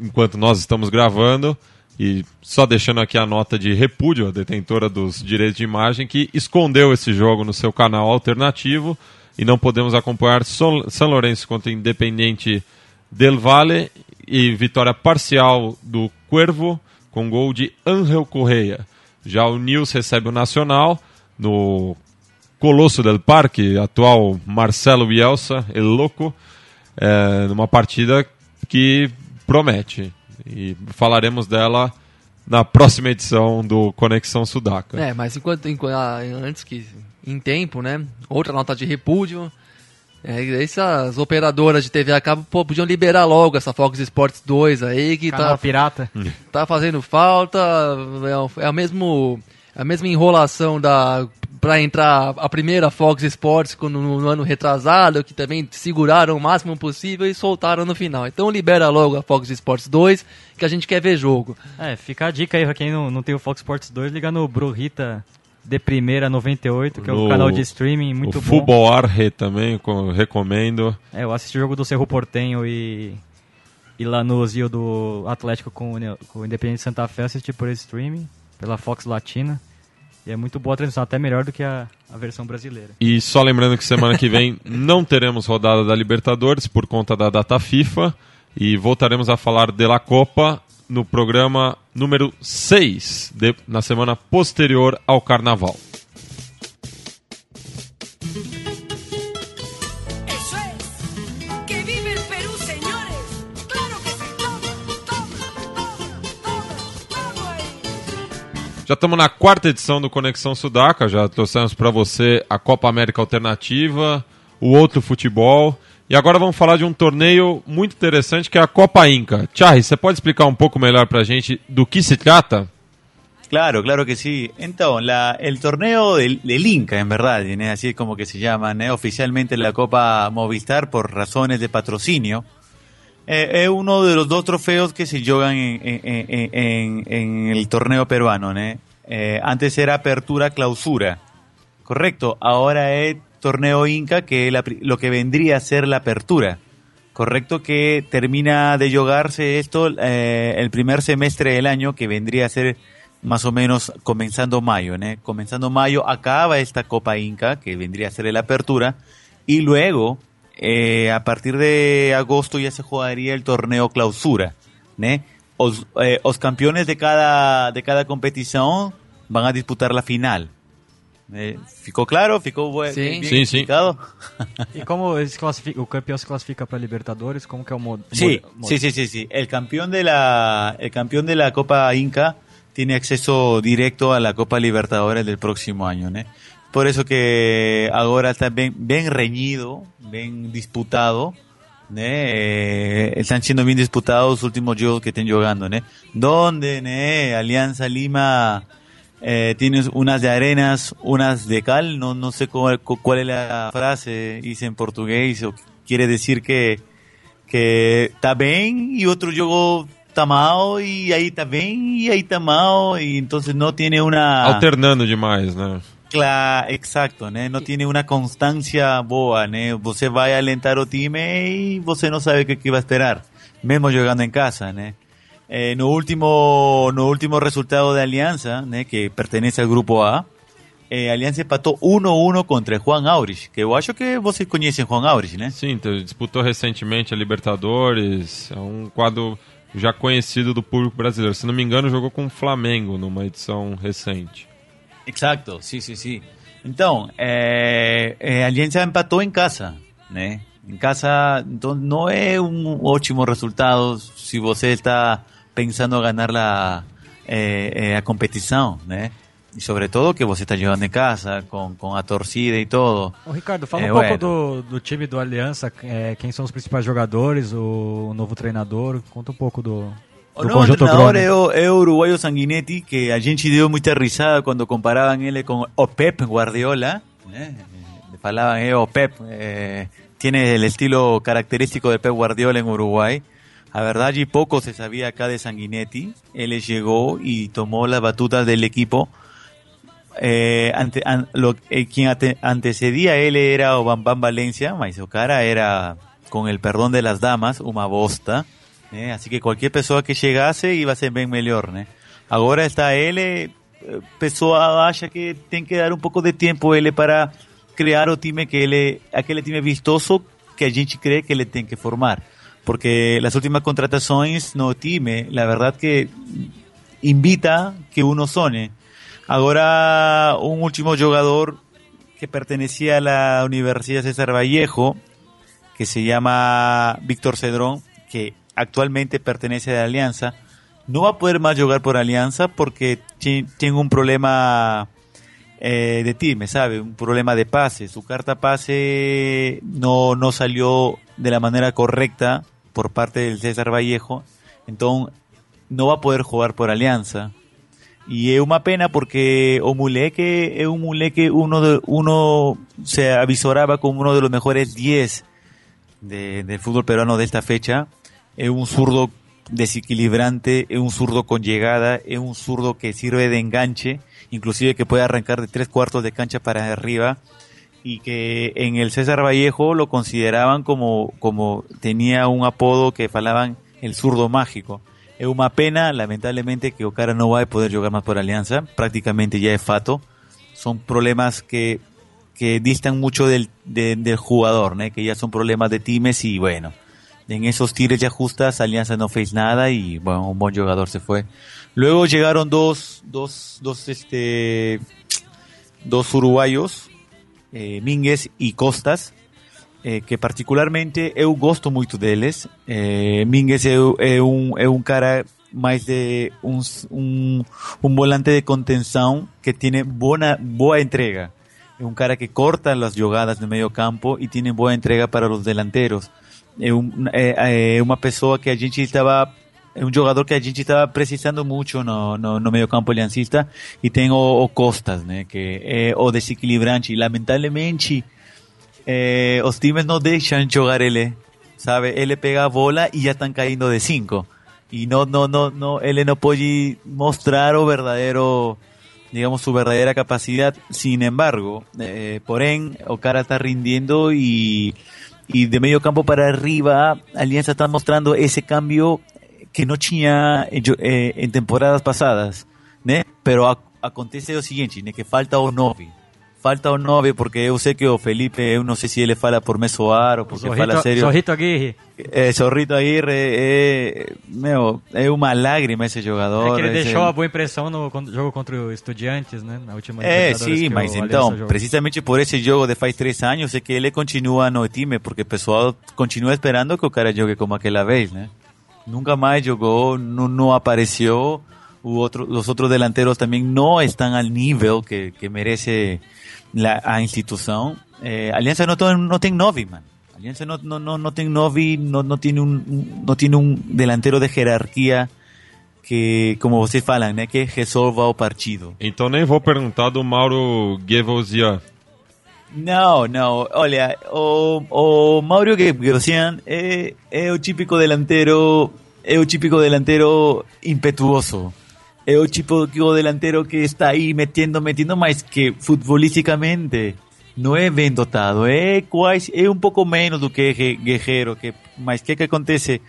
enquanto nós estamos gravando e só deixando aqui a nota de repúdio à detentora dos direitos de imagem que escondeu esse jogo no seu canal alternativo e não podemos acompanhar São Lourenço contra Independiente del Valle e vitória parcial do Cuervo com gol de Angel Correia. Já o Nils recebe o Nacional no Colosso del Parque, atual Marcelo Bielsa, El Loco, é, numa partida que promete. E falaremos dela na próxima edição do Conexão Sudaca. É, mas enquanto, enquanto ah, antes que em tempo, né? Outra nota de repúdio. É, essas operadoras de TV a cabo pô, podiam liberar logo essa Fox Sports 2 aí, que Canal tá, pirata. tá fazendo falta. É, o- é a mesmo a mesma enrolação da para entrar a primeira Fox Sports no, no ano retrasado, que também seguraram o máximo possível e soltaram no final. Então libera logo a Fox Sports 2, que a gente quer ver jogo. É, fica a dica aí pra quem não, não tem o Fox Sports 2, liga no Brurita de Primeira 98, que é No- o canal de streaming muito o bom. Futebol Arre também, co- recomendo. É, eu assisti o jogo do Cerro Portenho e, e Lanús e o do Atlético com, com o Independente Santa Fé, assisti por esse streaming, pela Fox Latina. E é muito boa a transmissão, até melhor do que a, a versão brasileira. E só lembrando que semana que vem não teremos rodada da Libertadores por conta da data FIFA e voltaremos a falar de La Copa no programa número 6, de- na semana posterior ao Carnaval. Já estamos na quarta edição do Conexão Sudaca, já trouxemos para você a Copa América Alternativa, o outro futebol. E agora vamos falar de um torneio muito interessante que é a Copa Inca. Charry, você pode explicar um pouco melhor para a gente do que se trata? Claro, claro que sí. Entonces, la, el torneo del, del Inca, en verdad, ¿no? así es como que se llama, ¿no? oficialmente la Copa Movistar por razones de patrocinio, eh, es uno de los dos trofeos que se juegan en, en- en- en- el torneo peruano. ¿no? Eh, antes era apertura clausura, correcto. Ahora es torneo Inca, que la lo que vendría a ser la apertura. Correcto que termina de jugarse esto eh, el primer semestre del año, que vendría a ser más o menos comenzando mayo, ¿no? Comenzando mayo acaba esta Copa Inca, que vendría a ser la apertura, y luego, eh, a partir de agosto ya se jugaría el torneo clausura, ¿no? Os, eh, os campeones de cada, de cada competición van a disputar la final. Eh, ¿Ficó claro? ¿Ficó buen- Sí. bien Sí, sí. explicado? E como eles classificam, o campeão se classifica para Libertadores, como que é o modo? Sí, sí, sí, sí, sí. El campeón de la, el campeón de la Copa Inca tiene acceso directo a la Copa Libertadores del próximo año, ¿no? Por eso que ahora está bien, bien reñido, bien disputado, ¿no? Eh, están siendo bien disputados los últimos juegos que estén jugando, ¿no? Donde, ¿no? Alianza Lima eh, tiene unas de arenas, unas de cal, no, no sé cuál, cuál es la frase, dice en portugués, o quiere decir que que tá bem y otro juego está mal y ahí está bien y ahí está mal y entonces no tiene una Alternando demais, né? Cla- exacto, né? no tiene una constancia boa, né? Você vai alentar o time y você no sabe qué que va a esperar, mesmo jugando en casa, né? Eh, no último no último resultado de Alianza, né, que pertenece al grupo A, eh, Alianza empatou 1-1 contra Juan Aurich, que eu acho que vocês conhecem Juan Aurich, né? Sim, então, disputou recentemente a Libertadores, é um quadro já conhecido do público brasileiro. Se não me engano, jogou com o Flamengo numa edição recente. Exacto, sí, sí, sí. Então, eh, eh, Alianza empatou em casa, né? Em casa, então não é um ótimo resultado se você está pensando ganhar la, eh, eh, a competição, né? E sobretudo que você está jogando em casa, com, com a torcida e todo. Ô, Ricardo, fala É, um pouco do, do time do Aliança, é, quem são os principais jogadores, o, novo treinador, conta um pouco do, O do novo conjunto treinador é o, é o uruguaio Sanguinetti, que a gente deu muita risada quando comparavam ele com o Pep Guardiola, né? Eh, Falaban, eh, o Pep, eh, tiene el estilo característico de Pep Guardiola en Uruguay. La verdad, y poco se sabía acá de Sanguinetti. Él llegó y tomó las batutas del equipo. Eh, ante, an- lo, eh, quien antecedía a él era o Bam Bam Valencia, mas su cara era, con el perdón de las damas, una bosta. né? Así que cualquier persona que llegase iba a ser bien mejor. né? Agora está él, eh, pessoa acha que tem que dar um pouco de tempo ele para criar o time que ele, aquele time vistoso que a gente cree que ele tem que formar. Porque las últimas contratações no time, la verdad que invita que uno sone. Ahora un último jugador que pertenecía a la Universidad César Vallejo, que se llama Víctor Cedrón, que actualmente pertenece a la Alianza, no va a poder más jugar por Alianza porque ti- tiene un problema eh, de time, ¿sabe? Un problema de pase. Su carta pase no, no salió de la manera correcta por parte del César Vallejo. Entonces, no va a poder jugar por Alianza. Y es una pena porque o Muleque es un Muleque, uno, de, uno se avisoraba como uno de los mejores 10 de- del fútbol peruano de esta fecha. Es un zurdo desequilibrante, es un zurdo con llegada, es un zurdo que sirve de enganche, inclusive que puede arrancar de tres cuartos de cancha para arriba y que en el César Vallejo lo consideraban como, como tenía un apodo que falaban el zurdo mágico. Es una pena, lamentablemente, que Okara no va a poder jugar más por Alianza, prácticamente ya es fato. Son problemas que, que distan mucho del, de- del jugador, ¿no? que ya son problemas de times y bueno, en esos tires ya justas Alianza no fez nada y bueno, un buen jugador se fue. Luego llegaron dos, dos, dos, este, dos uruguayos, eh, Mínguez y Costas, eh, que particularmente eu gosto muito deles. Eh, Mínguez é, é é um cara mais de um, um, um volante de contenção que tem boa, boa entrega. É um cara que corta as jogadas no meio campo e tem boa entrega para os delanteros. É, um, é, é uma pessoa que a gente estava é um jogador que a gente estava precisando muito no, no, no meio campo aliancista e tem Costas, que é o desequilibrante. E lamentavelmente eh, os times no deixam jogar ele, sabe? Ele pega bola e já estão caindo de 5. E não, não, não, não, ele não pode mostrar o verdadeiro, digamos, su verdadera capacidad. Sin embargo, eh, porém, o cara está rindiendo y, y de medio campo para arriba, Alianza está mostrando ese cambio que no tinha eh, yo- eh, en temporadas pasadas, né? Pero ac- acontece o seguinte, né? Que falta o 9. Falta o 9 porque eu sei que o Felipe, eu não sei se ele fala por me soar ou porque fala Zorrito, sério. Zorrito Aguirre. É, Zorrito Aguirre é, meu, é uma lágrima esse É jogador. que ele esse- deixou a boa impressão no jogo contra o Estudiantes, né? Na última É, sim, mas então, precisamente por esse jogo de faz três anos é que ele continua no time, porque o pessoal continua esperando que o cara jogue como aquela vez, né? nunca más llegó, no, no apareció. U los otros delanteros también no están al nivel que, que merece la, institución. Eh, Alianza no, no tiene novi, man. Alianza no, no, no, no tiene novi, no, no, tiene un, no tiene un delantero de jerarquía que, como vocês falam, né, que resolva o partido. Então nem vou perguntar do Mauro Gevosia. Não, não. Olha, o, o Mauro Gersian é, é o típico delantero, é o típico delantero impetuoso. É o típico delantero que está aí metendo, metendo, mas que futbolisticamente não é bem dotado. É quase, é um pouco menos do que Gue- Guerreiro, que, mas que que acontece?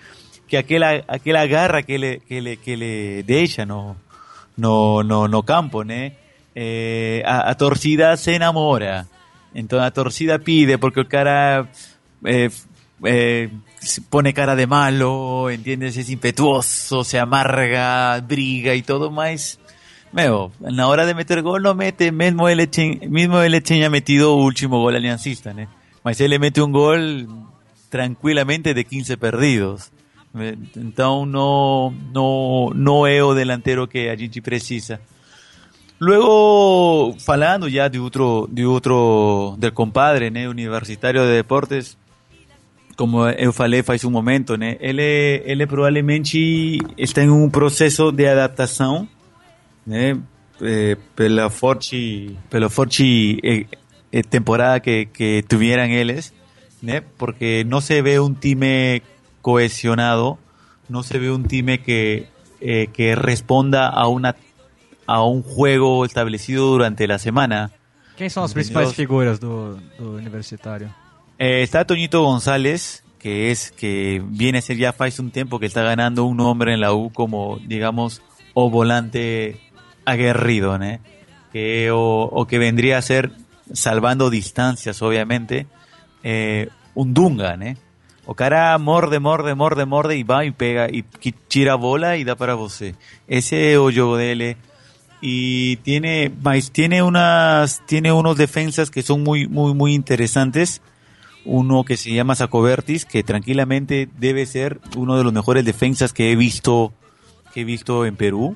Que aquela, garra que ele, que ele, que ele deixa no, no, no, no campo, né? Eh, a, a torcida se enamora. Entonces a torcida pide porque el cara eh, eh, pone cara de malo, ¿entiendes? Es impetuoso, se amarga, briga y todo más. Meu, en la hora de meter gol no mete, mismo echen, mismo él ha metido último gol aliancista, ¿no? Mas él le mete un gol tranquilamente de 15 perdidos. Eh, Entonces no, no, no es delantero que a gente precisa. Luego, falando ya de otro, de otro, del compadre, né, universitario de deportes, como eu falei faz um momento, né, ele, ele está em um processo de adaptação, né, eh, pela forte, pela forte eh, eh, temporada que, que tuvieran eles, porque não se vê um time cohesionado, não se vê um time que, eh, que responda a una a un juego establecido durante la semana. Quem são as Entendeu? principais figuras do, do Universitário? Eh, está Toñito González, que es que viene a ser ya hace un tiempo que está ganando un nombre en la U como, digamos, o volante aguerrido, ¿no? Que, o, o que vendría a ser, salvando distancias, obviamente, eh, un Dunga, ¿no? O cara morde, morde, morde, morde y va y pega y tira bola y da para vos. Ese o yo de y tiene tiene unas tiene unos defensas que son muy muy muy interesantes uno que se llama Sacobertis que tranquilamente debe ser uno de los mejores defensas que he visto que he visto en Perú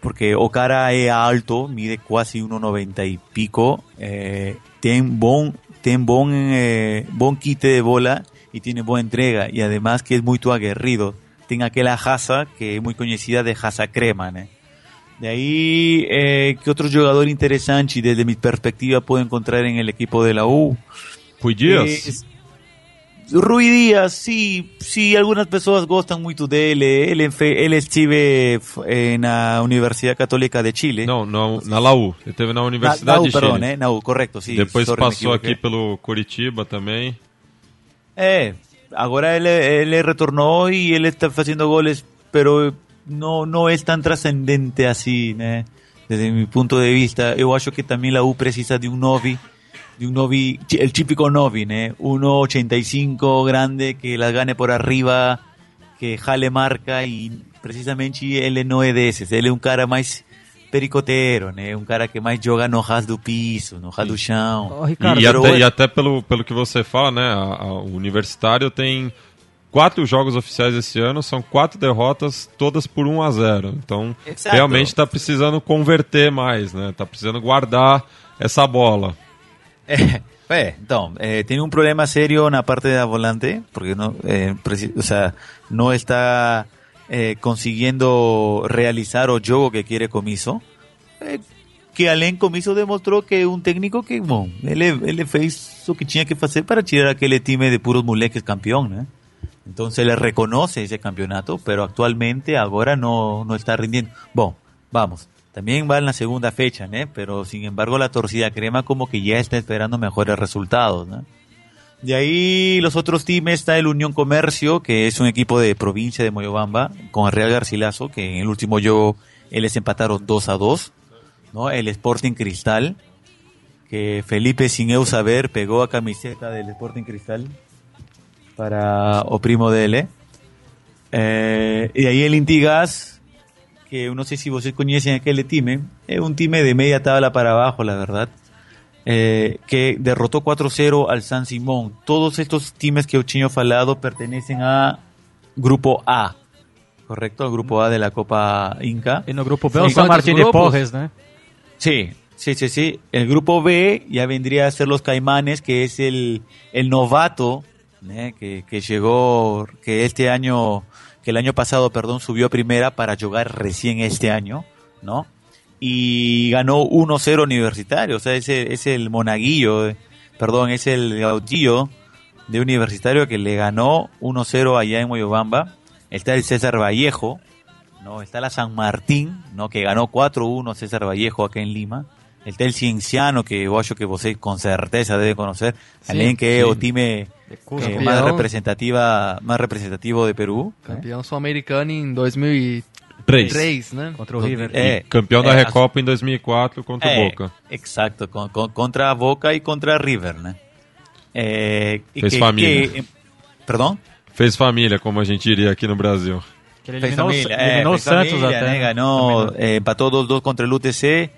porque o cara es alto, mide casi 1,90 y pico, eh, tiene buen, tiene buen, eh, buen quite de bola y tiene buena entrega y además que es muy aguerrido. Tiene aquella jaza que es muy conocida de jaza crema, ¿no? De ahí, eh, ¿qué otro jugador interesante desde mi perspectiva puedo encontrar en el equipo de la U? Rui Dias? Es- Rui Díaz, sí, sí, algunas personas gustan mucho de él. eh, Él, él estive en la Universidad Católica de Chile. Não, não, na Laú. Ele teve na Na, Universidade na U, de Chile. perdão, né? Na U, correto, sim. Depois sorry, passou aqui pelo Curitiba também. É, agora ele, ele retornou e ele está fazendo goles, pero não não é tão trascendente assim, né? Desde mi punto de vista, eu acho que também a U precisa de um novi, de um novi, el típico novi, né? 1.85 grande que la gane por arriba, que jale marca e precisamente ele não é desses, ele é um cara mais pericoteiro, né? Um cara que mais joga no ras do piso, no ras do chão. Ô, Ricardo, E, até, e até pelo, pelo que você fala, né? a- a- o Universitário tem quatro jogos oficiais esse ano, são quatro derrotas, todas por 1 a 0 Então, Exato. realmente está precisando converter mais, né? Tá precisando guardar essa bola. Eh, eh, então, eh, tiene un problema serio en la parte de la volante, porque no, eh, preci- o sea, no está eh, consiguiendo realizar o juego que quiere Comiso. Eh, que Alén Comiso demostró que un técnico que, bom, ele, ele fez lo que tenía que hacer para tirar aquel time de puros moleques campeón, ¿no? Entonces le reconoce ese campeonato, pero actualmente ahora no, no está rindiendo. Bueno, vamos. También va en la segunda fecha, ¿no? Pero sin embargo la torcida crema como que ya está esperando mejores resultados, ¿no? De ahí los otros teams está el Unión Comercio, que es un equipo de provincia de Moyobamba, con el Real Garcilaso, que en el último yo les empataron 2 a 2, ¿no? El Sporting Cristal, que Felipe sin eu saber pegó a camiseta del Sporting Cristal para o primo dele. Eh, y ahí el Intigas, que eu no sé si vocês conocen aquel time, es un time de media tabla para abajo, la verdad, eh, que derrotó 4-0 al San Simón. Todos estos times que tinha falado pertenecen a Grupo A, correcto, al Grupo A de la Copa Inca. E no grupo B, São o São quantos Martín de grupos? Porres, né? Sí, sí, sí, sí. El grupo B ya vendría a ser los Caimanes, que es el, el novato ¿eh? que, que llegó, que este año, que el año pasado, perdón, subió a primera para jugar recién este año, ¿no? Y ganó 1-0 universitario, o sea, es el, es el monaguillo, eh, perdón, es el gautillo de universitario que le ganó 1-0 allá en Moyobamba. Está el César Vallejo, ¿no? Está la San Martín, ¿no? Que ganó 4-1 César Vallejo acá en Lima. El Cienciano, que yo acho que você con certeza debe conocer. Alguien que es sí. o time eh, más representativa, más representativo de Perú. Campeão sul-americano em 2003, Três. né? Contra o River. É, Campeão da é, Recopa em 2004 contra o É, Boca. Exacto, con- con- contra Boca y contra River, ¿no? Eh, y Fez família. eh, Perdón. Fez família, como a gente diria aqui no Brasil. Que ele Fez eliminou, eh, o Santos familia, até. né? ganó, eh, empató 2-2 contra el UTC.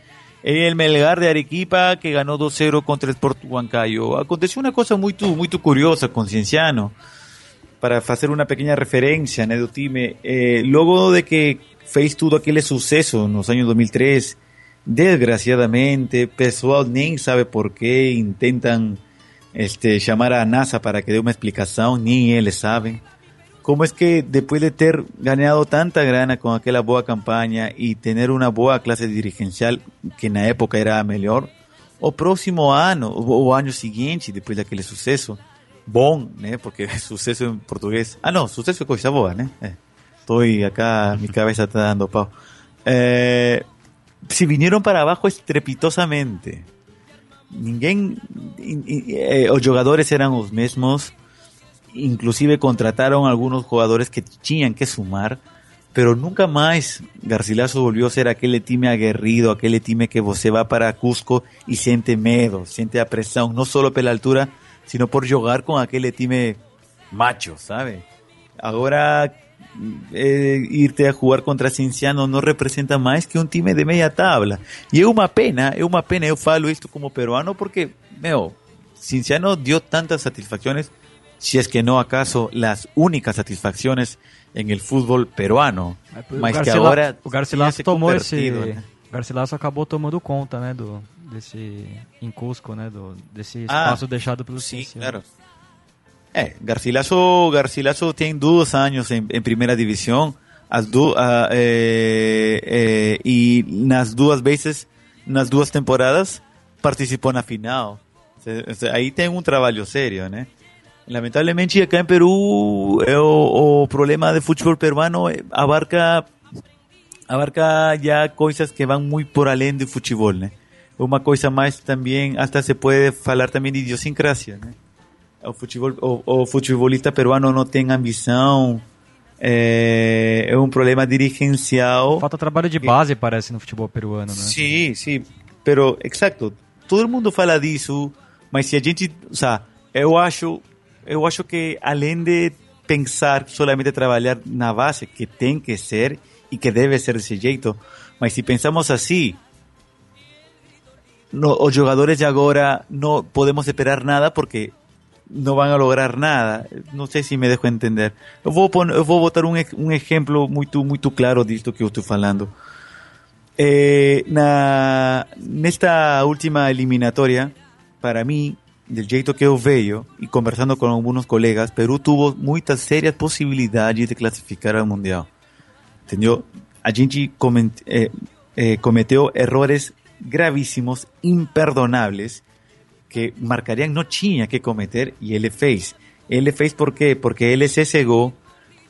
El Melgar de Arequipa que ganó 2-0 contra el Sport Huancayo. Aconteció una cosa muy, muy curiosa con Cienciano. Para hacer una pequeña referencia, né, do time. Eh, luego de que fez tudo aquele suceso en los años 2003, desgraciadamente, pessoal nem sabe por qué intentan este, llamar a NASA para que dé una explicación, ni ellos saben. ¿Cómo es que después de ter ganado tanta grana con aquella boa campaña y tener una boa clase dirigencial que en la época era a melhor, o próximo ano, o, año seguinte, depois daquele sucesso, bom, né? Porque sucesso em português. Ah, não, sucesso é coisa boa, né? É. Estoy acá, mi cabeza está dando pau. Eh, se vinieron para abajo estrepitosamente. Ninguém, in- in- eh, os jogadores eran os mesmos, inclusive contrataron algunos jugadores que tenían que sumar, pero nunca más Garcilaso volvió a ser aquel time aguerrido, aquel time que você va para Cusco y siente medo, siente a presión, no solo pela altura, sino por jugar con aquel time macho, ¿sabe? Ahora eh, irte a jugar contra Cienciano no representa más que un time de media tabla. Y es una pena, es una pena, yo falo esto como peruano porque, meu, Cienciano dio tantas satisfacciones, si es que no acaso las únicas satisfacciones en el fútbol peruano. Mas que Garcila- agora o se tomou esse. né? O Garcilaso acabou tomando conta, né, do desse em Cusco, né, do desse Ah, espaço deixado pelo Sí, claro. Eh, Garcilaso, Garcilaso tiene dos años en, en primera división as ah, eh, y nas duas veces, nas duas temporadas, participou na final. Aí tem um trabalho sério, né? Lamentavelmente, acá em Peru, eh, o, o problema de futebol peruano eh, abarca abarca ya coisas que van muy por além do futebol, né? Uma coisa mais também, hasta se pode falar também de idiosincrasia, né? O, futebol, o, o futebolista peruano não tem ambição, é, é um problema dirigencial. Falta trabalho de base, parece, no futebol peruano, né? Sim, sim, pero, exacto, todo mundo fala disso, mas se a gente, o sea, eu acho, eu acho que além de pensar solamente trabalhar na base, que tem que ser e que deve ser desse jeito, mas se pensamos assim, no, os jogadores de agora não podemos esperar nada porque não vão lograr nada. Não sei se me dejo entender. Eu vou, pon, eu vou botar um, um exemplo muito, muito claro disto que eu estou falando. Eh, na, nesta última eliminatoria, para mí, del jeito que eu vejo, y conversando con algunos colegas, Perú tuvo muitas serias posibilidades de clasificar al Mundial. Entendeu? A gente coment, eh, eh, cometeu errores gravísimos, imperdonables, que marcarían no tinha que cometer e ele fez. Ele fez por quê? Porque ele se cegou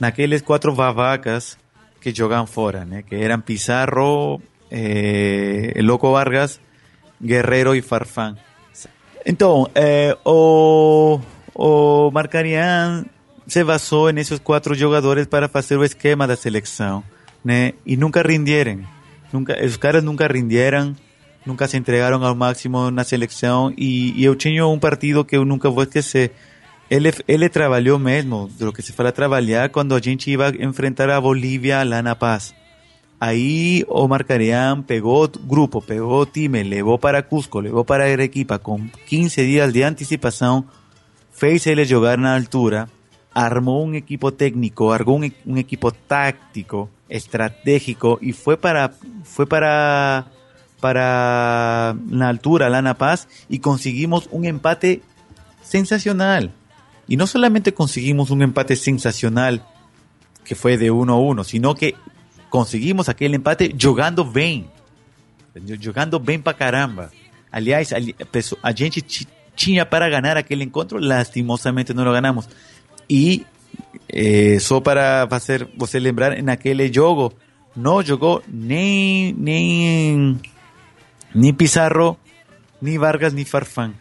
naqueles quatro babacas que jogavam fora, né? Que eram Pizarro, eh, Loco Vargas, Guerrero e Farfán. Então, eh, o, o Marcarian se basou nesses quatro jogadores para fazer o esquema da seleção, né? E nunca rindieron. Nunca, os caras nunca rindieron, nunca se entregaram ao máximo na seleção e, e eu tinha um partido que eu nunca vou esquecer. Ele, ele trabalhou mesmo, do que se fala trabalhar, quando a gente ia enfrentar a Bolívia lá na Paz. Ahí Omar Careán pegó grupo, pegó time, levó para Cusco, levó para Arequipa con 15 días de anticipación. Face le llegar a altura, armó un equipo técnico, armó e-, un, equipo táctico, estratégico y fue para fue para para la altura, Lana Paz y conseguimos un empate sensacional. Y no solamente conseguimos un empate sensacional que fue de 1-1, sino que conseguimos aquele empate jogando bem. Jogando bem pra caramba. Aliás, ali- pesso- a gente ti- tinha para ganhar aquele encontro, lastimosamente não lo ganamos. E eh, só para fazer você lembrar, naquele jogo não jogou nem, nem, nem Pizarro, ni Vargas, ni Farfán.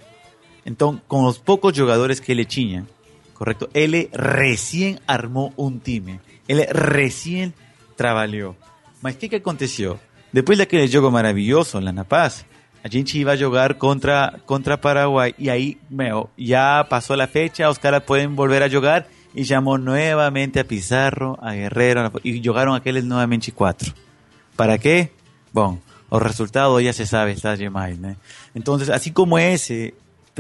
Então, com os poucos jogadores que ele tinha, correto? Ele recém armou um time. Ele recém trabalhou. Mas o que, que aconteceu? Depois daquele jogo maravilhoso lá na Paz, a gente ia jogar contra, contra Paraguai. E aí, meu, já passou a fecha, os caras podem volver a jogar. E chamou novamente a Pizarro, a Guerrero, e jogaram aqueles novamente quatro. ¿Para qué? Bom, o resultado ya se sabe, está demais, né? Entonces, así como ese,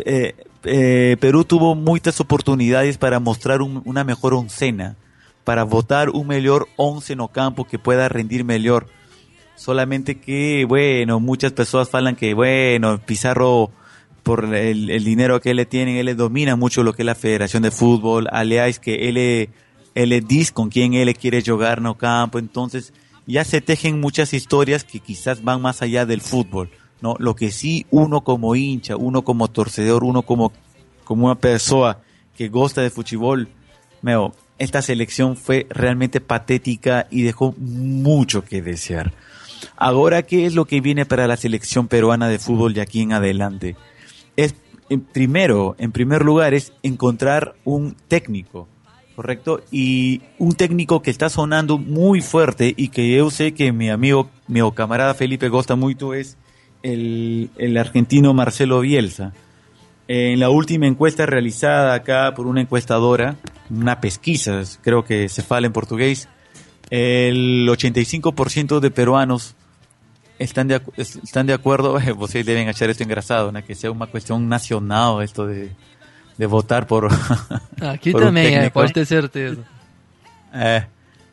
eh, eh, Perú tuvo muchas oportunidades para mostrar un- una mejor oncena, para votar un mejor once no campo que pueda rendir mejor. Solamente que, bueno, muchas personas falan que, bueno, Pizarro, por el, dinero que él tiene, él domina mucho lo que es la Federación de Fútbol, aliás que él, él dice con quién él quiere jugar no campo, entonces ya se tejen muchas historias que quizás van más allá del fútbol, ¿no? Lo que sí uno como hincha, uno como torcedor, uno como, como una persona que gusta de fútbol, meo, esta selección fue realmente patética y dejó mucho que desear. Ahora, ¿qué es lo que viene para la selección peruana de fútbol de aquí en adelante? Es, primero, en primer lugar, es encontrar un técnico, ¿correcto? Y un técnico que está sonando muy fuerte y que yo sé que mi amigo, mi camarada Felipe Gosta mucho es el argentino Marcelo Bielsa. En la última encuesta realizada acá por una encuestadora, una pesquisa, creo que se fala en portugués, el 85% de peruanos están de, están de acuerdo, vocês deben achar esto engrasado, ¿no? que sea una cuestión nacional esto de, de votar por. Aqui por também é, técnico, pode ter certeza. É.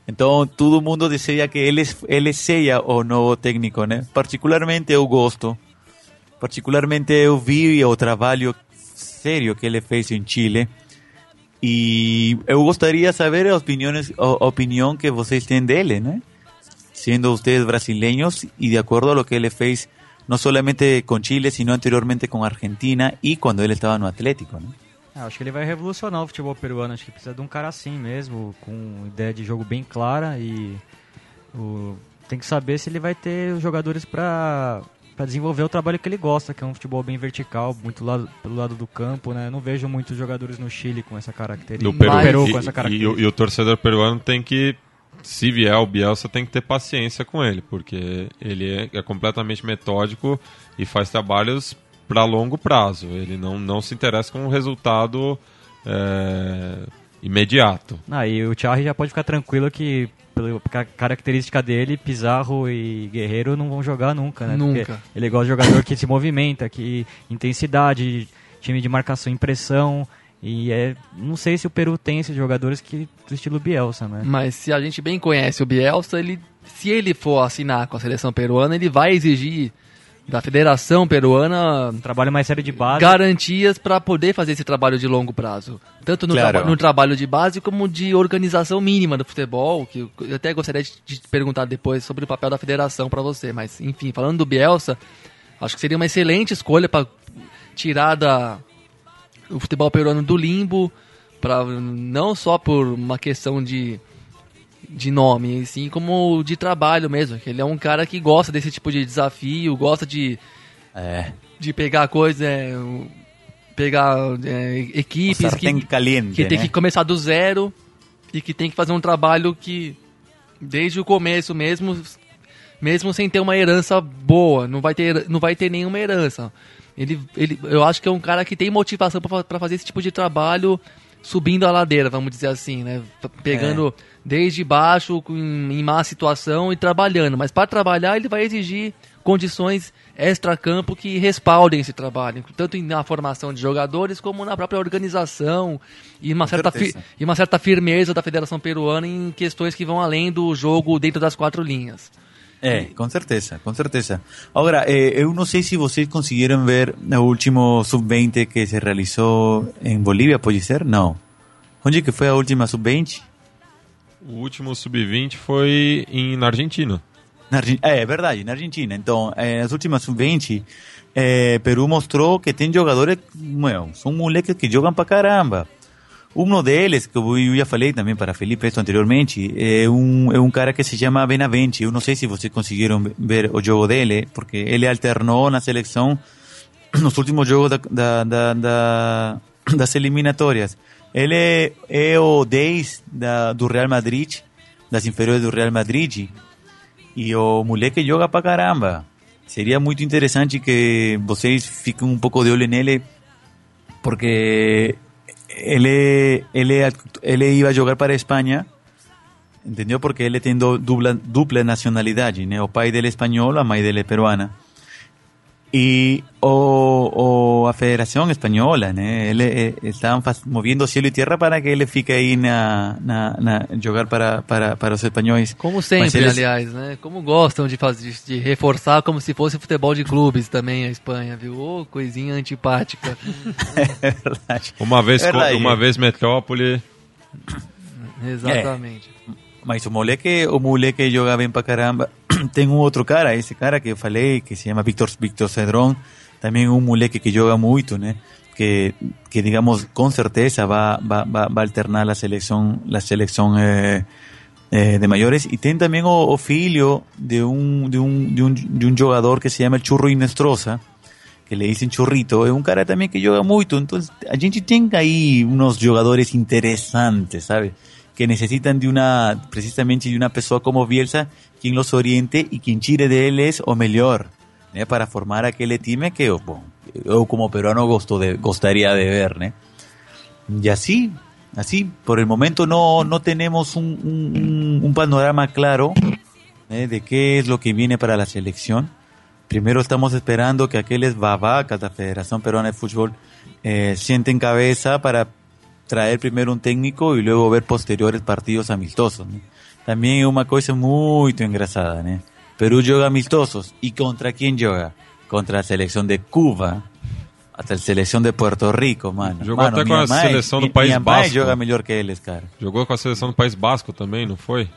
Então, todo mundo deseja que ele, ele seja o novo técnico, né? Particularmente eu gosto. Particularmente eu vi o trabalho sério que ele fez em Chile. E eu gostaria de saber opiniões, a opinião que vocês têm dele, né? Sendo ustedes brasileños y de acuerdo a lo que él fez, no solamente con Chile, sino anteriormente con Argentina y cuando él estaba no Atlético? Ah, acho que ele vai revolucionar o futebol peruano. Acho que precisa de um cara assim mesmo, com ideia de jogo bem clara e o- tem que saber se ele vai ter os jogadores para para desenvolver o trabalho que ele gosta, que é um futebol bem vertical, muito lado, pelo lado do campo, né? Eu não vejo muitos jogadores no Chile com essa característica. do Peru. No Peru e, com essa e- característica. e o, e o torcedor peruano tem que, se vier o Bielsa, tem que ter paciência com ele, porque ele é, é completamente metódico e faz trabalhos para longo prazo. Ele não, não se interessa com o resultado é, imediato. Ah, e o Charri já pode ficar tranquilo que, pela ca- característica dele, Pizarro e Guerreiro não vão jogar nunca, né? Nunca. Porque ele gosta de jogador que se movimenta, que intensidade, time de marcação, impressão. E é, não sei se o Peru tem esses jogadores que do estilo Bielsa, né? Mas se a gente bem conhece o Bielsa, ele, se ele for assinar com a seleção peruana, ele vai exigir da Federação Peruana Um trabalho mais sério de base. garantias para poder fazer esse trabalho de longo prazo. Tanto no, Claro. traba- no trabalho de base como de organização mínima do futebol, que eu até gostaria de de te perguntar depois sobre o papel da federação para você. Mas, enfim, falando do Bielsa, acho que seria uma excelente escolha para tirar da, o futebol peruano do limbo, pra, não só por uma questão de, de nome, e sim como de trabalho mesmo. que Ele é um cara que gosta desse tipo de desafio, gosta de É. de pegar coisa, é, pegar é, equipes que, caliente, que tem né? que começar do zero e que tem que fazer um trabalho que desde o começo mesmo, mesmo sem ter uma herança boa, não vai ter, não vai ter nenhuma herança. Ele, ele, eu acho que é um cara que tem motivação para fazer esse tipo de trabalho subindo a ladeira, vamos dizer assim, né? Pegando desde baixo, com- em má situação e trabalhando. Mas para trabalhar, ele vai exigir condições extra-campo que respaldem esse trabalho, tanto em- na formação de jogadores como na própria organização e uma, Com certa, e uma certa firmeza da Federação Peruana em questões que vão além do jogo dentro das quatro linhas. É, com certeza, com certeza. Agora, eh, eu não sei se vocês conseguiram ver o último sub-20 que se realizou em Bolívia, pode ser? Não. Onde que foi a última sub-20? O último sub-20 foi em, na Argentina. Na É, é verdade, na Argentina. Então, eh, nas últimas sub-20, eh, Peru mostrou que tem jogadores, meu, são moleques que jogam pra caramba. Um deles, que eu já falei também para Felipe isso anteriormente, é um, é um cara que se chama Benavente. Eu não sei se vocês conseguiram ver o jogo dele, porque ele alternou na seleção nos últimos jogos da, da, da, da- das eliminatórias. Ele é, é o 10 da, do Real Madrid, das inferiores do Real Madrid, e o moleque joga pra caramba. Seria muito interessante que vocês fiquem um pouco de olho nele, porque él, eh, él, eh, él eh, iba a jugar para España, ¿entendió? Porque él tiene dupla, dupla nacionalidad, né? o pai dele español, a mãe dele peruana. E o, o, a Federação Espanhola, né? Ele, eh, estavam moviendo cielo e terra para que ele fique aí na, na, na jogar para, para, para os espanhóis. Como sempre, eles- aliás, né? Como gostam de fazer, de reforçar como se fosse futebol de clubes também a Espanha, viu? Ô, coisinha antipática. É verdade. Uma vez, Verdade. uma vez Metrópole, Exatamente. Mas o moleque, o moleque joga bem pra caramba. Tem um cara, esse cara que eu que se chama Victor, Victor Cedrón, também um moleque que joga muito, né? Que, que digamos, com certeza vai, vai, vai alternar a seleção, a seleção de maiores. E tem também o, o filho de um, de, um, de, um, de um jogador que se chama Churro Inestrosa, que le dicen churrito, é um cara também que joga muito. Então, a gente tem aí uns jogadores interessantes, sabe? Que necessitam de uma, precisamente de uma pessoa como Bielsa, quem los oriente e quem tire deles o melhor, né? Para formar aquele time que, eu como peruano gosto de, gostaria de ver, né? Y así, así, por el momento no, no tenemos un, un- un panorama claro ¿eh? de qué es lo que viene para la selección, primero estamos esperando que aquellos babacas, la Federación Peruana de Fútbol, eh, sienten cabeza para traer primero un técnico y luego ver posteriores partidos amistosos. ¿no? También es una cosa muy engrasada. ¿no? Perú juega amistosos. ¿Y contra quién juega? Contra la selección de Cuba. Hasta la selección de Puerto Rico, mano. Jogou mano, até com a minha mãe- seleção do País minha Basco. joga melhor que eles, cara. Jogou com a seleção do País Basco também, não foi?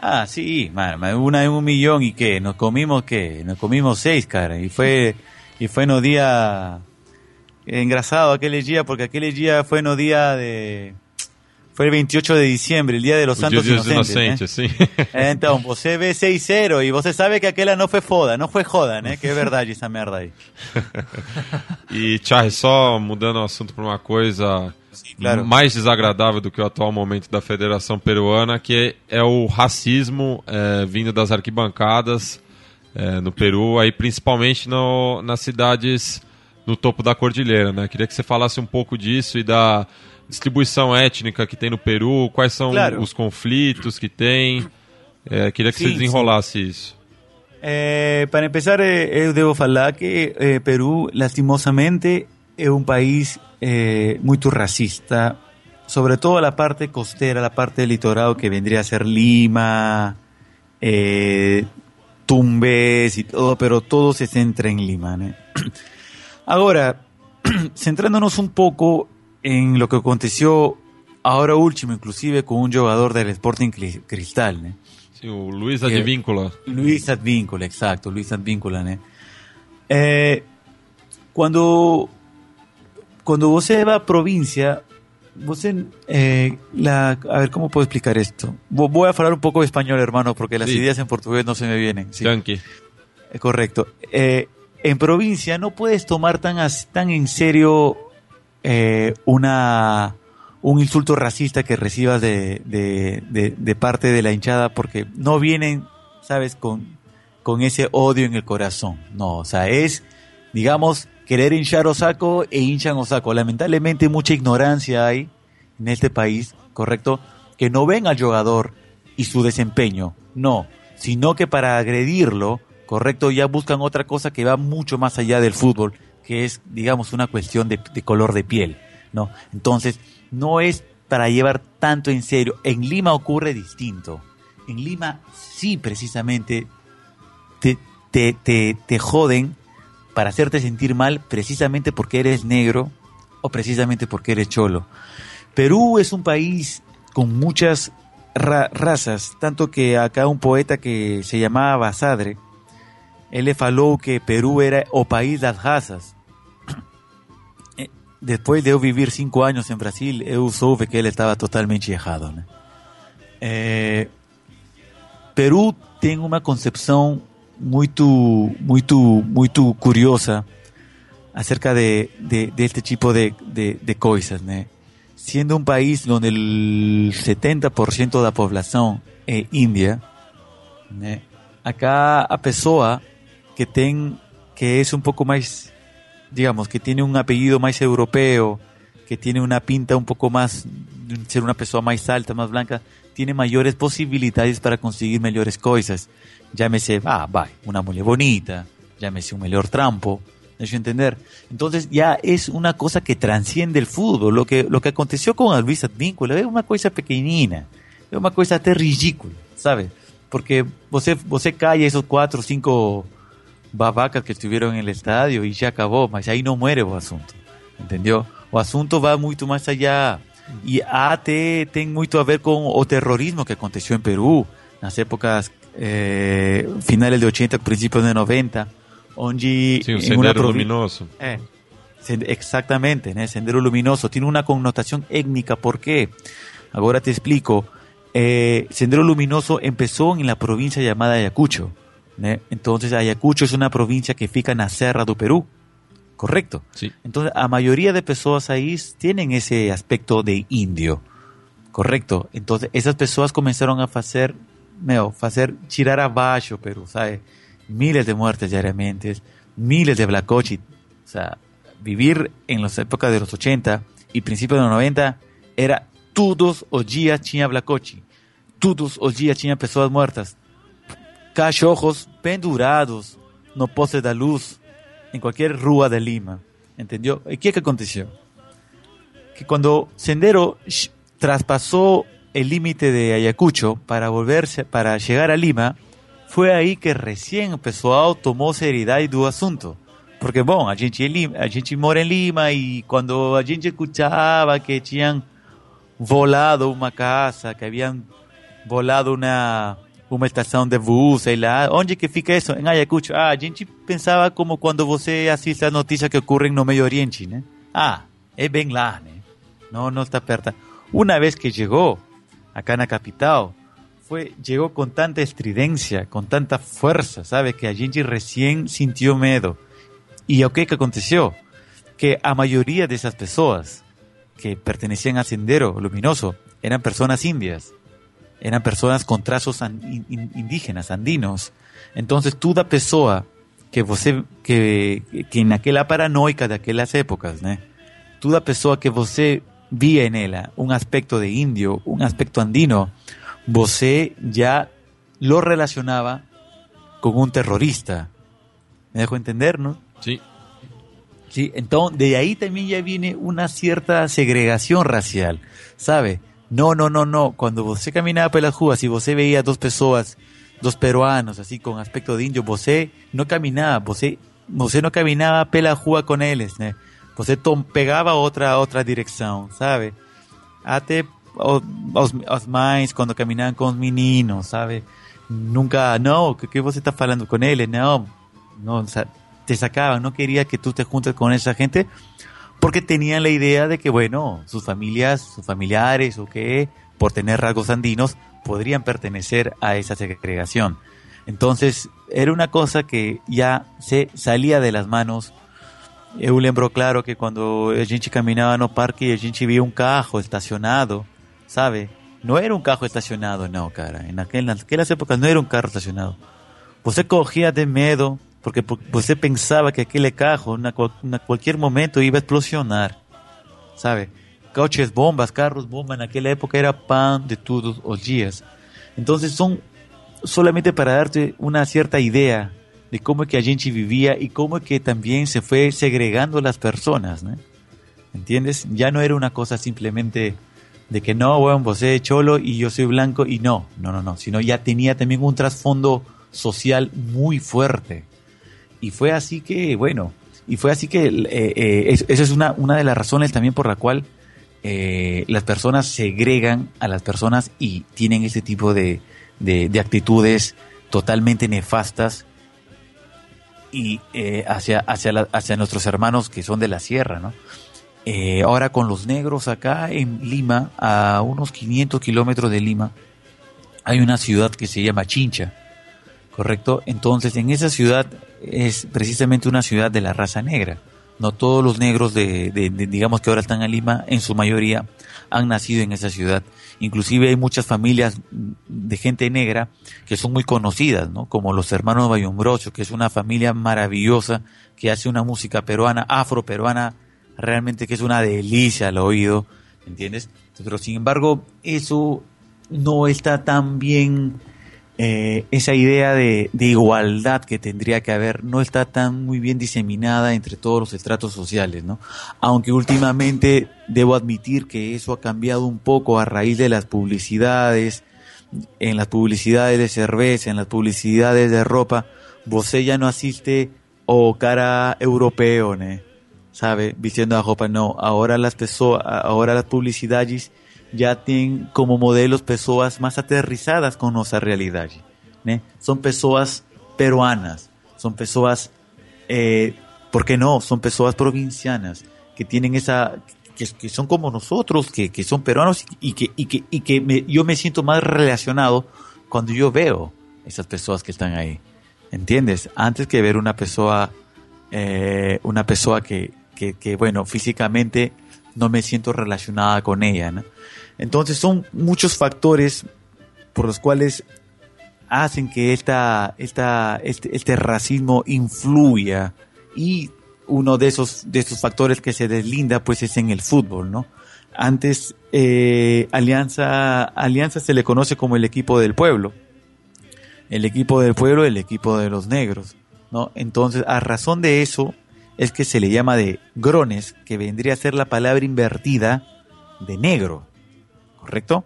Ah, sí, mano, una en un millón y qué, nos comimos qué, nos comimos seis, cara, y fue, y fue no día engrasado aquel día, porque aquel día fue no día de, el 28 de diciembre, el día de los O Dia santos dos inocentes, Inocentes, ¿eh? sim. Então, você vê 6-0 y você sabe que aquela no fue foda, no fue joda, né? Que é verdade essa merda aí. E, Charles, só mudando o assunto para uma coisa claro. mais desagradável do que o atual momento da Federação Peruana, que é o racismo é, vindo das arquibancadas é, no Peru, aí principalmente no, nas cidades no topo da cordilheira. Né? Queria que você falasse um pouco disso e da distribuição étnica que tem no Peru, quais são Claro. os conflitos que tem. É, queria que Sim, você desenrolasse isso. Eh, para empezar, eh, eu devo falar que eh, Perú, lastimosamente, es un país eh, muy racista, sobre todo la parte costera, la parte litoral que vendría a ser Lima, Tumbes y todo, pero todo se centra en Lima. ¿no? Ahora, centrándonos un poco en lo que aconteció ahora último, inclusive con un jugador del Sporting Cri- Cristal, ¿no? O Luiz Que- Advíncula. Luis Advíncula, exacto, Luis Advíncula, né? Eh, quando quando você vai à província, você eh, la, a ver cómo puedo explicar esto. Vo- Voy a hablar un poco de español, hermano, porque las Sí. ideas en portugués no se me vienen. Sí. Yankee. Eh, Correcto. Eh, en provincia no puedes tomar tan, tan en serio eh, una un insulto racista que recibas de, de, parte de la hinchada porque no vienen, sabes, con, con ese odio en el corazón. No, o sea, es, digamos, querer hinchar Osako e hinchan Osako. Lamentablemente mucha ignorancia hay en este país, ¿correcto? Que no ven al jugador y su desempeño, no, sino que para agredirlo, ¿correcto? Ya buscan otra cosa que va mucho más allá del fútbol, que es, digamos, una cuestión de, color de piel, ¿no? Entonces, no es para llevar tanto en serio. En Lima ocurre distinto. En Lima sí, precisamente, te, te, te, te joden para hacerte sentir mal precisamente porque eres negro o precisamente porque eres cholo. Perú es un país con muchas ra- razas, tanto que acá un poeta que se llamaba Basadre, él le faló que Perú era o país das razas. Eh, Después de eu vivir cinco años en Brasil, eu soube que él estaba totalmente errado. né? Eh, Perú tem uma concepção muito, muito, muito curiosa acerca de, de, de este tipo de, de, de coisas, né? Siendo un país donde el 70% da poblação é india, né? Acá a pessoa que tem que es un poco más, digamos, que tiene un apellido más europeo, que tiene una pinta un poco más, de ser una persona más alta, más blanca, tiene mayores posibilidades para conseguir mejores cosas. Llámese, ah, va, una mulher bonita, llámese un mejor trampo, ¿me entender? Entonces ya es una cosa que transciende el fútbol. Lo que, lo que aconteció con Luis Advíncula es una cosa pequeñina, es una cosa até ridícula, ¿sabe? Porque você, você calla esos cuatro o cinco babacas que estuvieron en el estadio y ya acabó, mas ahí no muere o asunto, ¿entendió? O asunto va mucho más allá y até tem muito a ver con o terrorismo que aconteció en Perú nas épocas eh, finales de 80, principios de 90, onde Sim, o em Sendero Luminoso. É, sen- exactamente, né? Sendero Luminoso tiene una connotación étnica. ¿Por qué? Ahora te explico. Eh, Sendero Luminoso empezó en la provincia llamada Ayacucho. Né? Entonces Ayacucho es una provincia que fica na Serra do Perú. Correcto. Sim. Entonces, a mayoría de personas ahí tienen ese aspecto de indio. Correcto. Entonces, esas personas comenzaron a hacer, meu, hacer tirar abajo Perú, ¿sabes? Miles de muertes diariamente, miles de blacochi. O sea, vivir en las épocas de los 80 y principios de los 90 era todos los días tinha blacochi. Todos los días tinha pessoas muertas. Cachorros pendurados, no poste da luz en cualquier rúa de Lima. ¿Entendió? ¿Y qué que aconteció? Que cuando Sendero traspasó el límite de Ayacucho para volverse, para llegar a Lima, fue ahí que recién o pessoal tomou seriedade do assunto. Porque, bom, a gente, a gente mora em Lima e quando a gente escutava que tinham volado uma casa, que haviam volado uma, uma estação de bus, sei lá, onde que fica isso? Em Ayacucho. Ah, a gente pensava como quando você assiste as notícias que ocorrem no Medio Oriente, né? Ah, é bem lá, né? Não, não está perto. Uma vez que chegou, acá na capital, fue, llegó con tanta estridencia, con tanta fuerza, ¿sabe? Que a gente recién sintió miedo. ¿Y o qué que aconteció? Que a mayoría de esas personas que pertenecían a Sendero Luminoso eran personas indias, eran personas con trazos an- in- in- indígenas, andinos. Entonces, toda pessoa que você, que, que naquela paranoica daquelas épocas, né? Toda pessoa que você via nela um aspecto de índio, um aspecto andino, você ya lo relacionaba con un terrorista. ¿Me dejo entender, no? Sí. Sí, entonces de ahí también ya viene una cierta segregación racial, ¿sabe? No, no, no, no. Cuando você caminaba pelas ruas y você veía dos pessoas, dos peruanos así con aspecto de indio, você no caminaba, você, você no caminaba pela rua con eles, né? Você tom, pegava outra outra direção, sabe? Até as mães quando caminavam com os meninos, sabe? Nunca, não, o que, você está falando com ele? Não, não, te sacaban, no quería que tú te juntes con esa gente porque tenían la idea de que, bueno, sus familias, sus familiares o que, por tener rasgos andinos, podrían pertenecer a esa segregación. Entonces, era una cosa que ya se salía de las manos. Eu lembro claro que quando a gente caminhava no parque e a gente via um carro estacionado, sabe? Não era um carro estacionado, não, cara. Naquelas, naquelas épocas não era um carro estacionado. Você corria de medo porque po- você pensava que na, qual- na qualquer momento, ia explosionar, sabe? Coches bombas, carros bomba, naquela época era pan de todos os dias. Então, são solamente para darte una cierta idea de cómo es que a gente vivía y cómo es que también se fue segregando las personas, ¿no? ¿Entiendes? Ya no era una cosa simplemente de que no, bueno, vos eres cholo y yo soy blanco y no, no, no, no, sino ya tenía también un trasfondo social muy fuerte. Y fue así que, bueno, y fue así que eh, eh, es- esa es una, una de las razones también por la cual eh, las personas segregan a las personas y tienen ese tipo de, de, de actitudes totalmente nefastas y hacia, hacia, hacia nuestros hermanos que son de la sierra, ¿no? Ahora con los negros acá en Lima, a unos 500 kilómetros de Lima, hay una ciudad que se llama Chincha, ¿correcto? Entonces, en esa ciudad es precisamente una ciudad de la raza negra. No todos los negros de, de- de- digamos que ahora están en Lima, en su mayoría han nacido en esa ciudad. Inclusive hay muchas familias de gente negra que son muy conocidas, ¿no? Como los hermanos Bayumbrocho, que es una familia maravillosa que hace una música peruana, afro-peruana, realmente que es una delicia al oído, ¿entiendes? Pero sin embargo, eso no está tan bien eh, esa idea de, igualdad que tendría que haber no está tan muy bien diseminada entre todos los estratos sociales, ¿no? Aunque últimamente debo admitir que eso ha cambiado un poco a raíz de las publicidades, en las publicidades de cerveza, en las publicidades de ropa, você ya no asiste o cara europeo, sabe, vistiendo a roupa, no, ahora las pessoas, ahora las publicidades ya tienen como modelos pessoas más aterrizadas con nuestra realidad, ¿ne? Son pessoas peruanas, son pessoas, eh, ¿por qué no? Son pessoas provincianas que tienen esa, que, que son como nosotros, que, que son peruanos y que, y que, y que me- yo me siento más relacionado cuando yo veo esas pessoas que están ahí, ¿entiendes? Antes que ver una pessoa eh, una persona que, que, que, bueno, físicamente no me siento relacionada con ella, ¿no? Entonces son muchos factores por los cuales hacen que esta, esta, este, este racismo influya y uno de esos, de esos factores que se deslinda pues es en el fútbol, ¿no? Antes eh, Alianza, Alianza se le conoce como el equipo del pueblo, el equipo del pueblo, el equipo de los negros, ¿no? Entonces, a razón de eso, es que se le llama de grones, que vendría a ser la palabra invertida de negro, ¿correcto?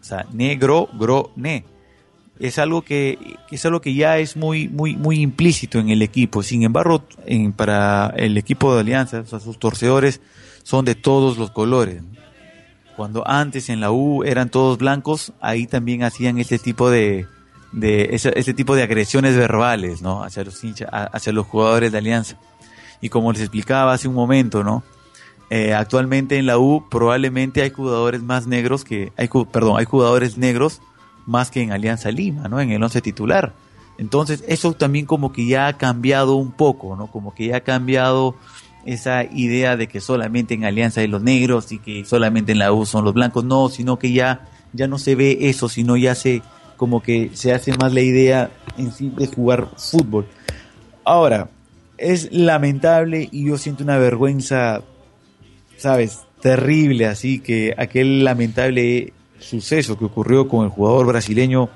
O sea, negro, grone. Es algo que, es algo que ya es muy, muy, muy implícito en el equipo. Sin embargo, para el equipo de Alianza, o sea, sus torcedores son de todos los colores. Cuando antes en la U eran todos blancos, ahí también hacían este tipo de, ese tipo de agresiones verbales, ¿no? Hacia los hinchas, hacia los jugadores de Alianza. Y como les explicaba hace un momento, ¿no? Eh, actualmente en la U probablemente hay jugadores más negros que, hay, perdón, hay jugadores negros más que en Alianza Lima, ¿no? En el once titular. Entonces eso también como que ya ha cambiado un poco, ¿no? Como que ya ha cambiado esa idea de que solamente en Alianza hay los negros y que solamente en la U son los blancos, no, sino que ya, ya no se ve eso, sino ya se, como que se hace más la idea en sí de jugar fútbol. Ahora, es lamentable y yo siento una vergüenza, sabes, terrible, así que aquel lamentable suceso que ocurrió con el jugador brasileño,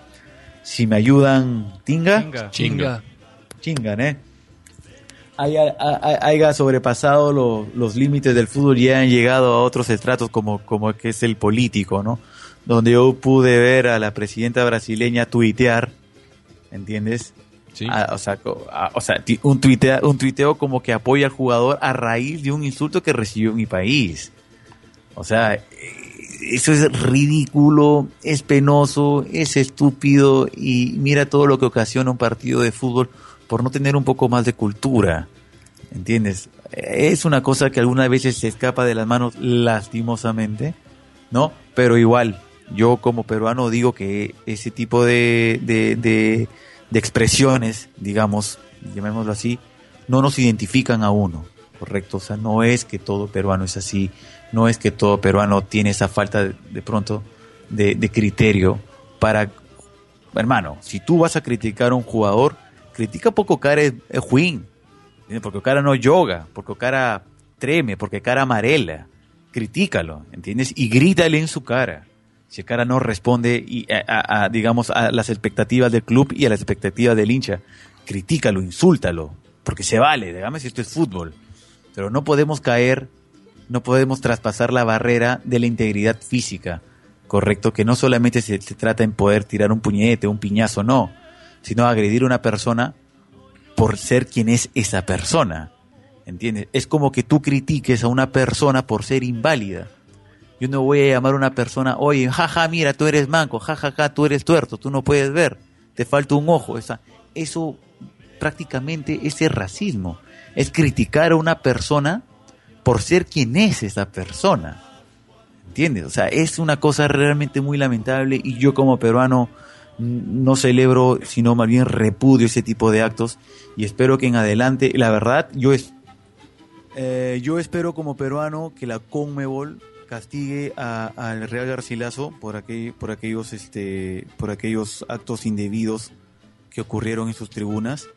si me ayudan, Tinga, Chinga. Chinga. chingan, ¿eh? Haya, ha- haya sobrepasado lo- los límites del fútbol y han llegado a otros estratos como, como que es el político, ¿no? Donde yo pude ver a la presidenta brasileña tuitear, ¿entiendes? Ah, o sea, ah, o sea, un, tuitea- un tuiteo como que apoya al jugador a raíz de un insulto que recibió en mi país. O sea, eh, eso es ridículo, es penoso, es estúpido y mira todo lo que ocasiona un partido de fútbol por no tener un poco más de cultura. ¿Entiendes? Eh, Es una cosa que algunas veces se escapa de las manos lastimosamente, ¿no? Pero igual, yo como peruano digo que ese tipo de, de expresiones, digamos, llamémoslo así, no nos identifican a uno, ¿correcto? O sea, no es que todo peruano es así, no es que todo peruano tiene esa falta de, pronto de, criterio para... Hermano, si tú vas a criticar a un jugador, critica porque Ocara es, es juin, porque Ocara no yoga, porque Ocara treme, porque cara amarela. Critícalo, ¿entiendes? Y grítale en su cara. Si Cara no responde y a, digamos a las expectativas del club y a las expectativas del hincha, critícalo, insúltalo, porque se vale, dígame si esto es fútbol. Pero no podemos caer, no podemos traspasar la barrera de la integridad física, correcto, que no solamente se, se trata en poder tirar un puñete, un piñazo, no, sino agredir a una persona por ser quien es esa persona. ¿Entiendes? Es como que tú critiques a una persona por ser inválida. Yo no voy a llamar a una persona, oye, jaja, mira, tú eres manco, jajaja, tú eres tuerto, tú no puedes ver, te falta un ojo. Esa, eso prácticamente es el racismo. Es criticar a una persona por ser quien es esa persona. ¿Entiendes? O sea, es una cosa realmente muy lamentable y yo como peruano no celebro, sino más bien repudio ese tipo de actos y espero que en adelante, la verdad, yo es, eh, yo espero como peruano que la Conmebol castigue al Real Garcilaso por aquel, por aquellos este por aquellos actos indebidos que ocurrieron en sus tribunas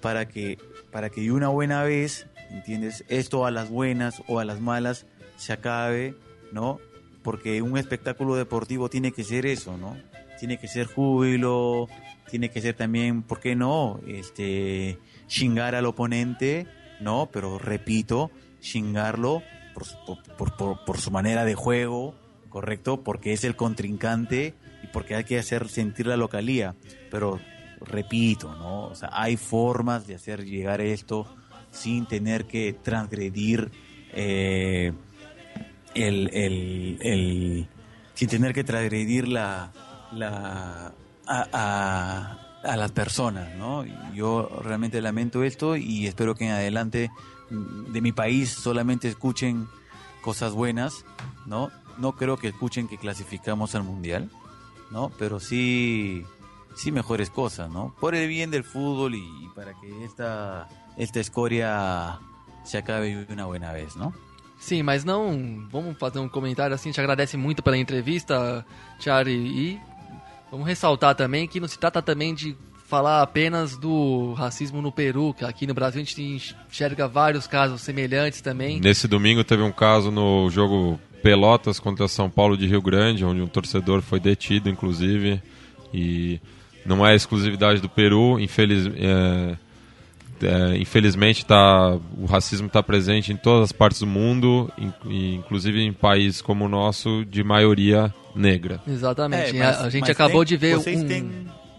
para que para que una buena vez, ¿entiendes? Esto a las buenas o a las malas se acabe, ¿no? Porque un espectáculo deportivo tiene que ser eso, ¿no? Tiene que ser júbilo, tiene que ser también, ¿por qué no? Este, chingar al oponente, ¿no? Pero repito, chingarlo por, por, por- por- su manera de juego, ¿correcto? Porque es el contrincante y porque hay que hacer sentir la localía. Pero repito, ¿no? O sea, hay formas de hacer llegar esto sin tener que transgredir eh, el, el, sin tener que transgredir la, la a, las personas, ¿no? Yo realmente lamento esto y espero que en adelante de mi país solamente escuchen cosas buenas, ¿no? No creo que escuchen que clasificamos al mundial, ¿no? Pero sí, sí mejores cosas, ¿no? Por el bien del fútbol y, para que esta, esta escoria se acabe de una buena vez, ¿no? Sim, mas não. Vamos fazer um comentário assim. Te agradece muito pela entrevista, Tiari. E vamos ressaltar também que não se trata também de falar apenas do racismo no Peru, que aqui no Brasil a gente enxerga vários casos semelhantes também. Nesse domingo teve um caso no jogo Pelotas contra São Paulo de Rio Grande, onde um torcedor foi detido, inclusive, e não é exclusividade do Peru, infeliz, é, é, infelizmente tá, o racismo está presente em todas as partes do mundo, in- inclusive em países como o nosso, de maioria negra. Exatamente. É, mas- a, a gente acabou tem- de ver vocês um... têm,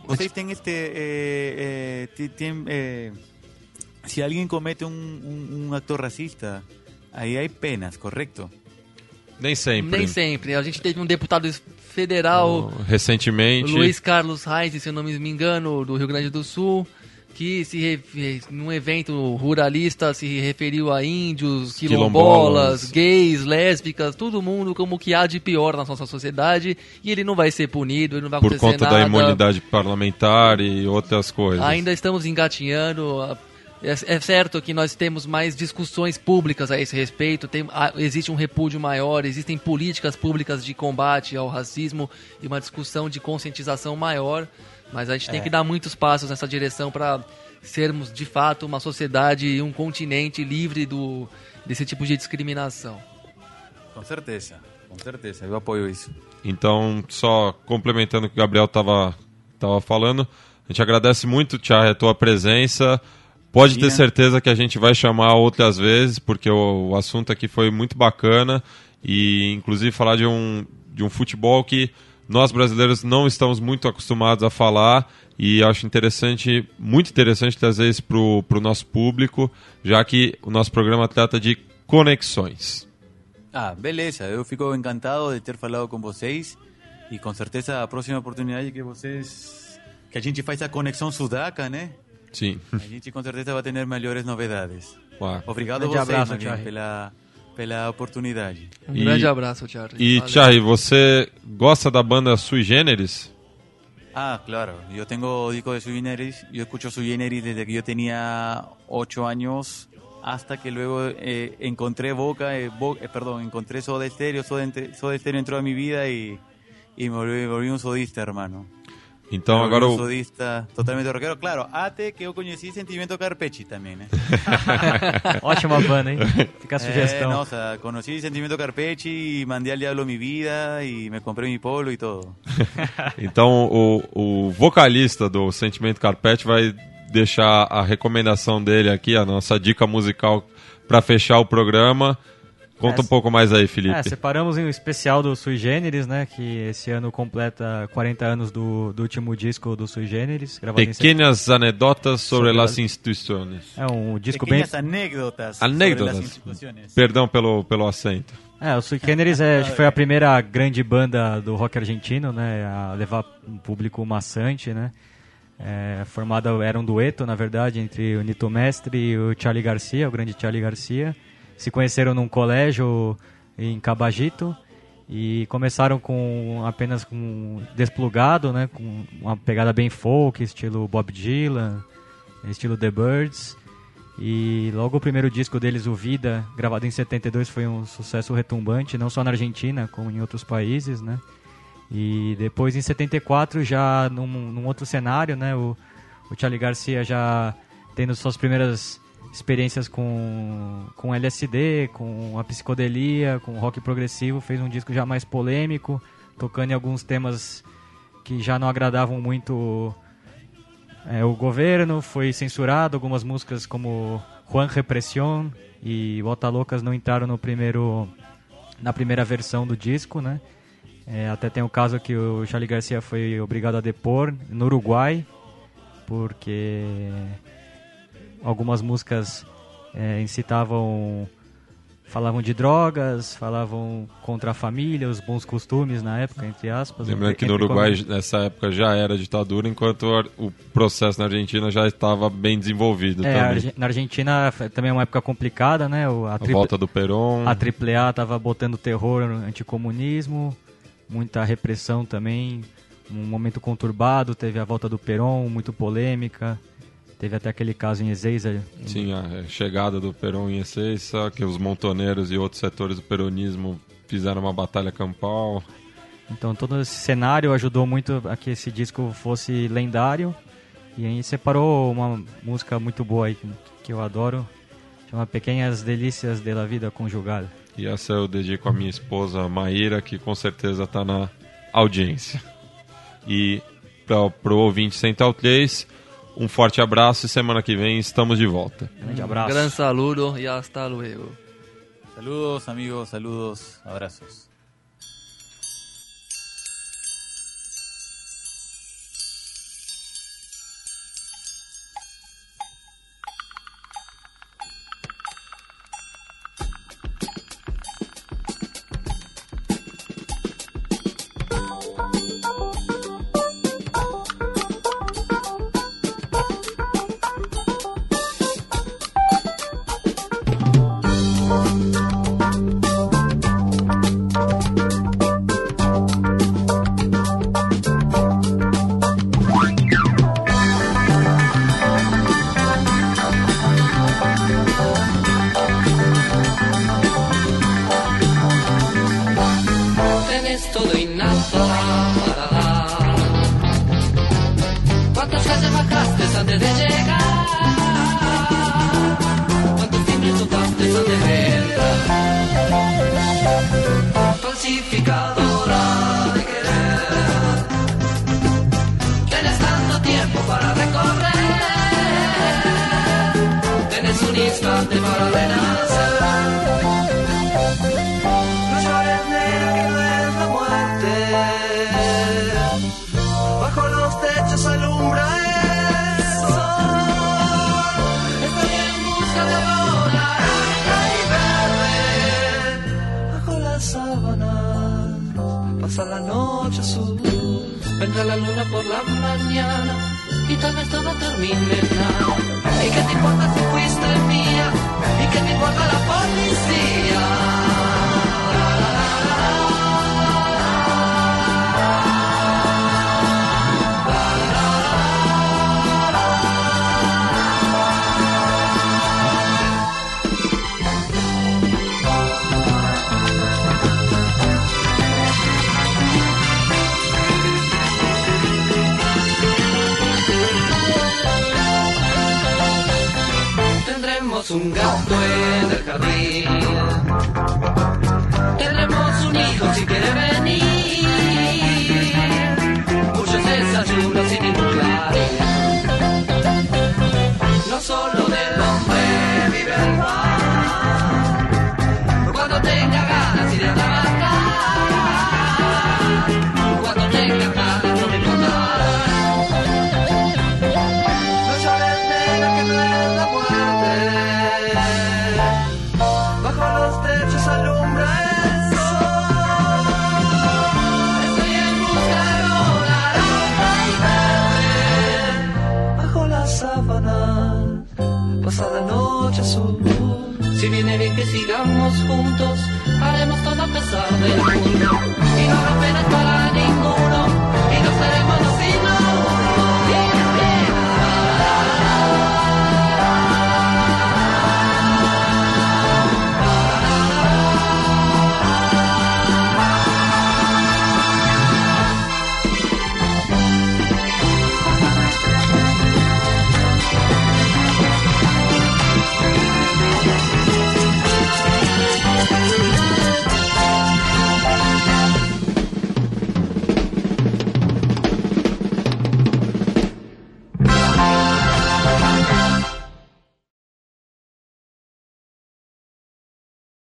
vocês têm este eh, eh, eh, se alguém comete um, um, um acto racista aí há penas correto Nem sempre. Nem sempre. A gente teve um deputado federal, Recentemente, Luiz Carlos Reis, se eu não me engano, do Rio Grande do Sul, que se num evento ruralista se referiu a índios, Quilombolas. quilombolas, gays, lésbicas, todo mundo como que há de pior na nossa sociedade e ele não vai ser punido, ele não vai por acontecer conta nada. da imunidade parlamentar e outras coisas. Ainda estamos engatinhando. É, é certo que nós temos mais discussões públicas a esse respeito. Tem, existe um repúdio maior, existem políticas públicas de combate ao racismo e uma discussão de conscientização maior. Mas a gente tem que dar muitos passos nessa direção para sermos de fato uma sociedade e um continente livre do, desse tipo de discriminação. com certeza com certeza eu apoio isso Então, só complementando o que o Gabriel estava tava falando, a gente agradece muito, Thiago, a tua presença. Pode ter Imagina. certeza que a gente vai chamar outras vezes, porque o, o assunto aqui foi muito bacana e, inclusive, falar de um, de um futebol que nós brasileiros não estamos muito acostumados a falar e acho interessante, muito interessante trazer isso para o nosso público, já que o nosso programa trata de conexões. ah beleza eu fico encantado de ter falado com vocês e com certeza a próxima oportunidade que vocês que a gente faz a conexão sudaca né Sim. a gente com certeza vai ter melhores novidades Ué. Obrigado a vocês abraço, pela, pela oportunidade. Um E- grande abraço, Thiago. E, Valeu. Thierry, você gosta da banda Sui Generis? Ah, claro. Yo tengo disco de Sui Generis. Yo escucho Sui Generis desde que yo tenía ocho años hasta que luego eh, encontré Boca, eh, Bo- eh, perdón, encontré Soda Stereo. Soda, Soda Stereo entró a mi vida y, y me volví, volví un sodista, hermano. Então agora o, sodista totalmente rockero. Claro, até que eu conheci Sentimento Carpechi também, né? Ótima banda, hein? Fica a Eh, sugestão. no, o sea, conocí Sentimiento Carpechi y mandé al diablo mi vida y me compré mi polo y todo. então o, o vocalista do Sentimento Carpete vai deixar a recomendação dele aqui, a nossa dica musical para fechar o programa. Conta É, um pouco mais aí, Felipe. É, separamos um especial do Sui Generis, né? Que esse ano completa 40 anos do, do último disco do Sui Generis. Em Pequenas anedotas sobre, Sobre as instituições. É um disco bem. Sobre Anécdotas. las instituciones. Perdão pelo, pelo acento. É, o Sui Generis é, foi a primeira grande banda do rock argentino, né? A levar um público maçante, né? É, formada era um dueto, na verdade, entre o Nito Mestre e o Charlie Garcia, o grande Charlie Garcia. Se conheceram num colégio em Cabagito e começaram com apenas com desplugado, né? Com uma pegada bem folk, estilo Bob Dylan, estilo The Birds. E logo o primeiro disco deles, o Vida, gravado em 72, foi um sucesso retumbante, não só na Argentina, como em outros países, né? E depois em 74, já num, num outro cenário, né? O, o Charlie Garcia já tendo suas primeiras experiências com, com LSD, com a psicodelia, com rock progressivo, fez um disco já mais polêmico, tocando em alguns temas que já não agradavam muito é, o governo, foi censurado, algumas músicas como Juan Represión e Bota Loucas não entraram no primeiro na primeira versão do disco, né? É, até tem o caso que o Charlie Garcia foi obrigado a depor no Uruguai, porque algumas músicas é, incitavam, falavam de drogas, falavam contra a família, os bons costumes na época, entre aspas. Lembrando que no Uruguai, comilhas. nessa época, já era ditadura, enquanto o processo na Argentina já estava bem desenvolvido É, também. Na Argentina também é uma época complicada, né? A, A volta do Perón. a AAA estava botando terror no anticomunismo, muita repressão também, um momento conturbado, teve a volta do Perón, muito polêmica, teve até aquele caso em Ezeiza. Sim, a chegada do Perón em Ezeiza, que os montoneiros e outros setores do peronismo fizeram uma batalha campal. Então todo esse cenário ajudou muito a que esse disco fosse lendário. E aí separou uma música muito boa aí que, que eu adoro, chama Pequenas Delícias de la Vida Conjugada. E essa eu dedico à minha esposa Maíra, que com certeza está na audiência. E para o ouvinte Central 3, Um forte abraço e semana que vem estamos de volta. Grande abraço. Gran saludo y hasta luego. Saludos, amigos, saludos, abrazos. Vendrá la luna por la mañana y tal vez todo termine nada. ¿Y qué te importa si fuiste mía? ¿Y qué te importa la policía? Tendremos un gato en el jardín. Tendremos un hijo si quiere venir. solo. Si viene bien que sigamos juntos, haremos todo a pesar del mundo. Y no romperás para ninguno, y nos haremos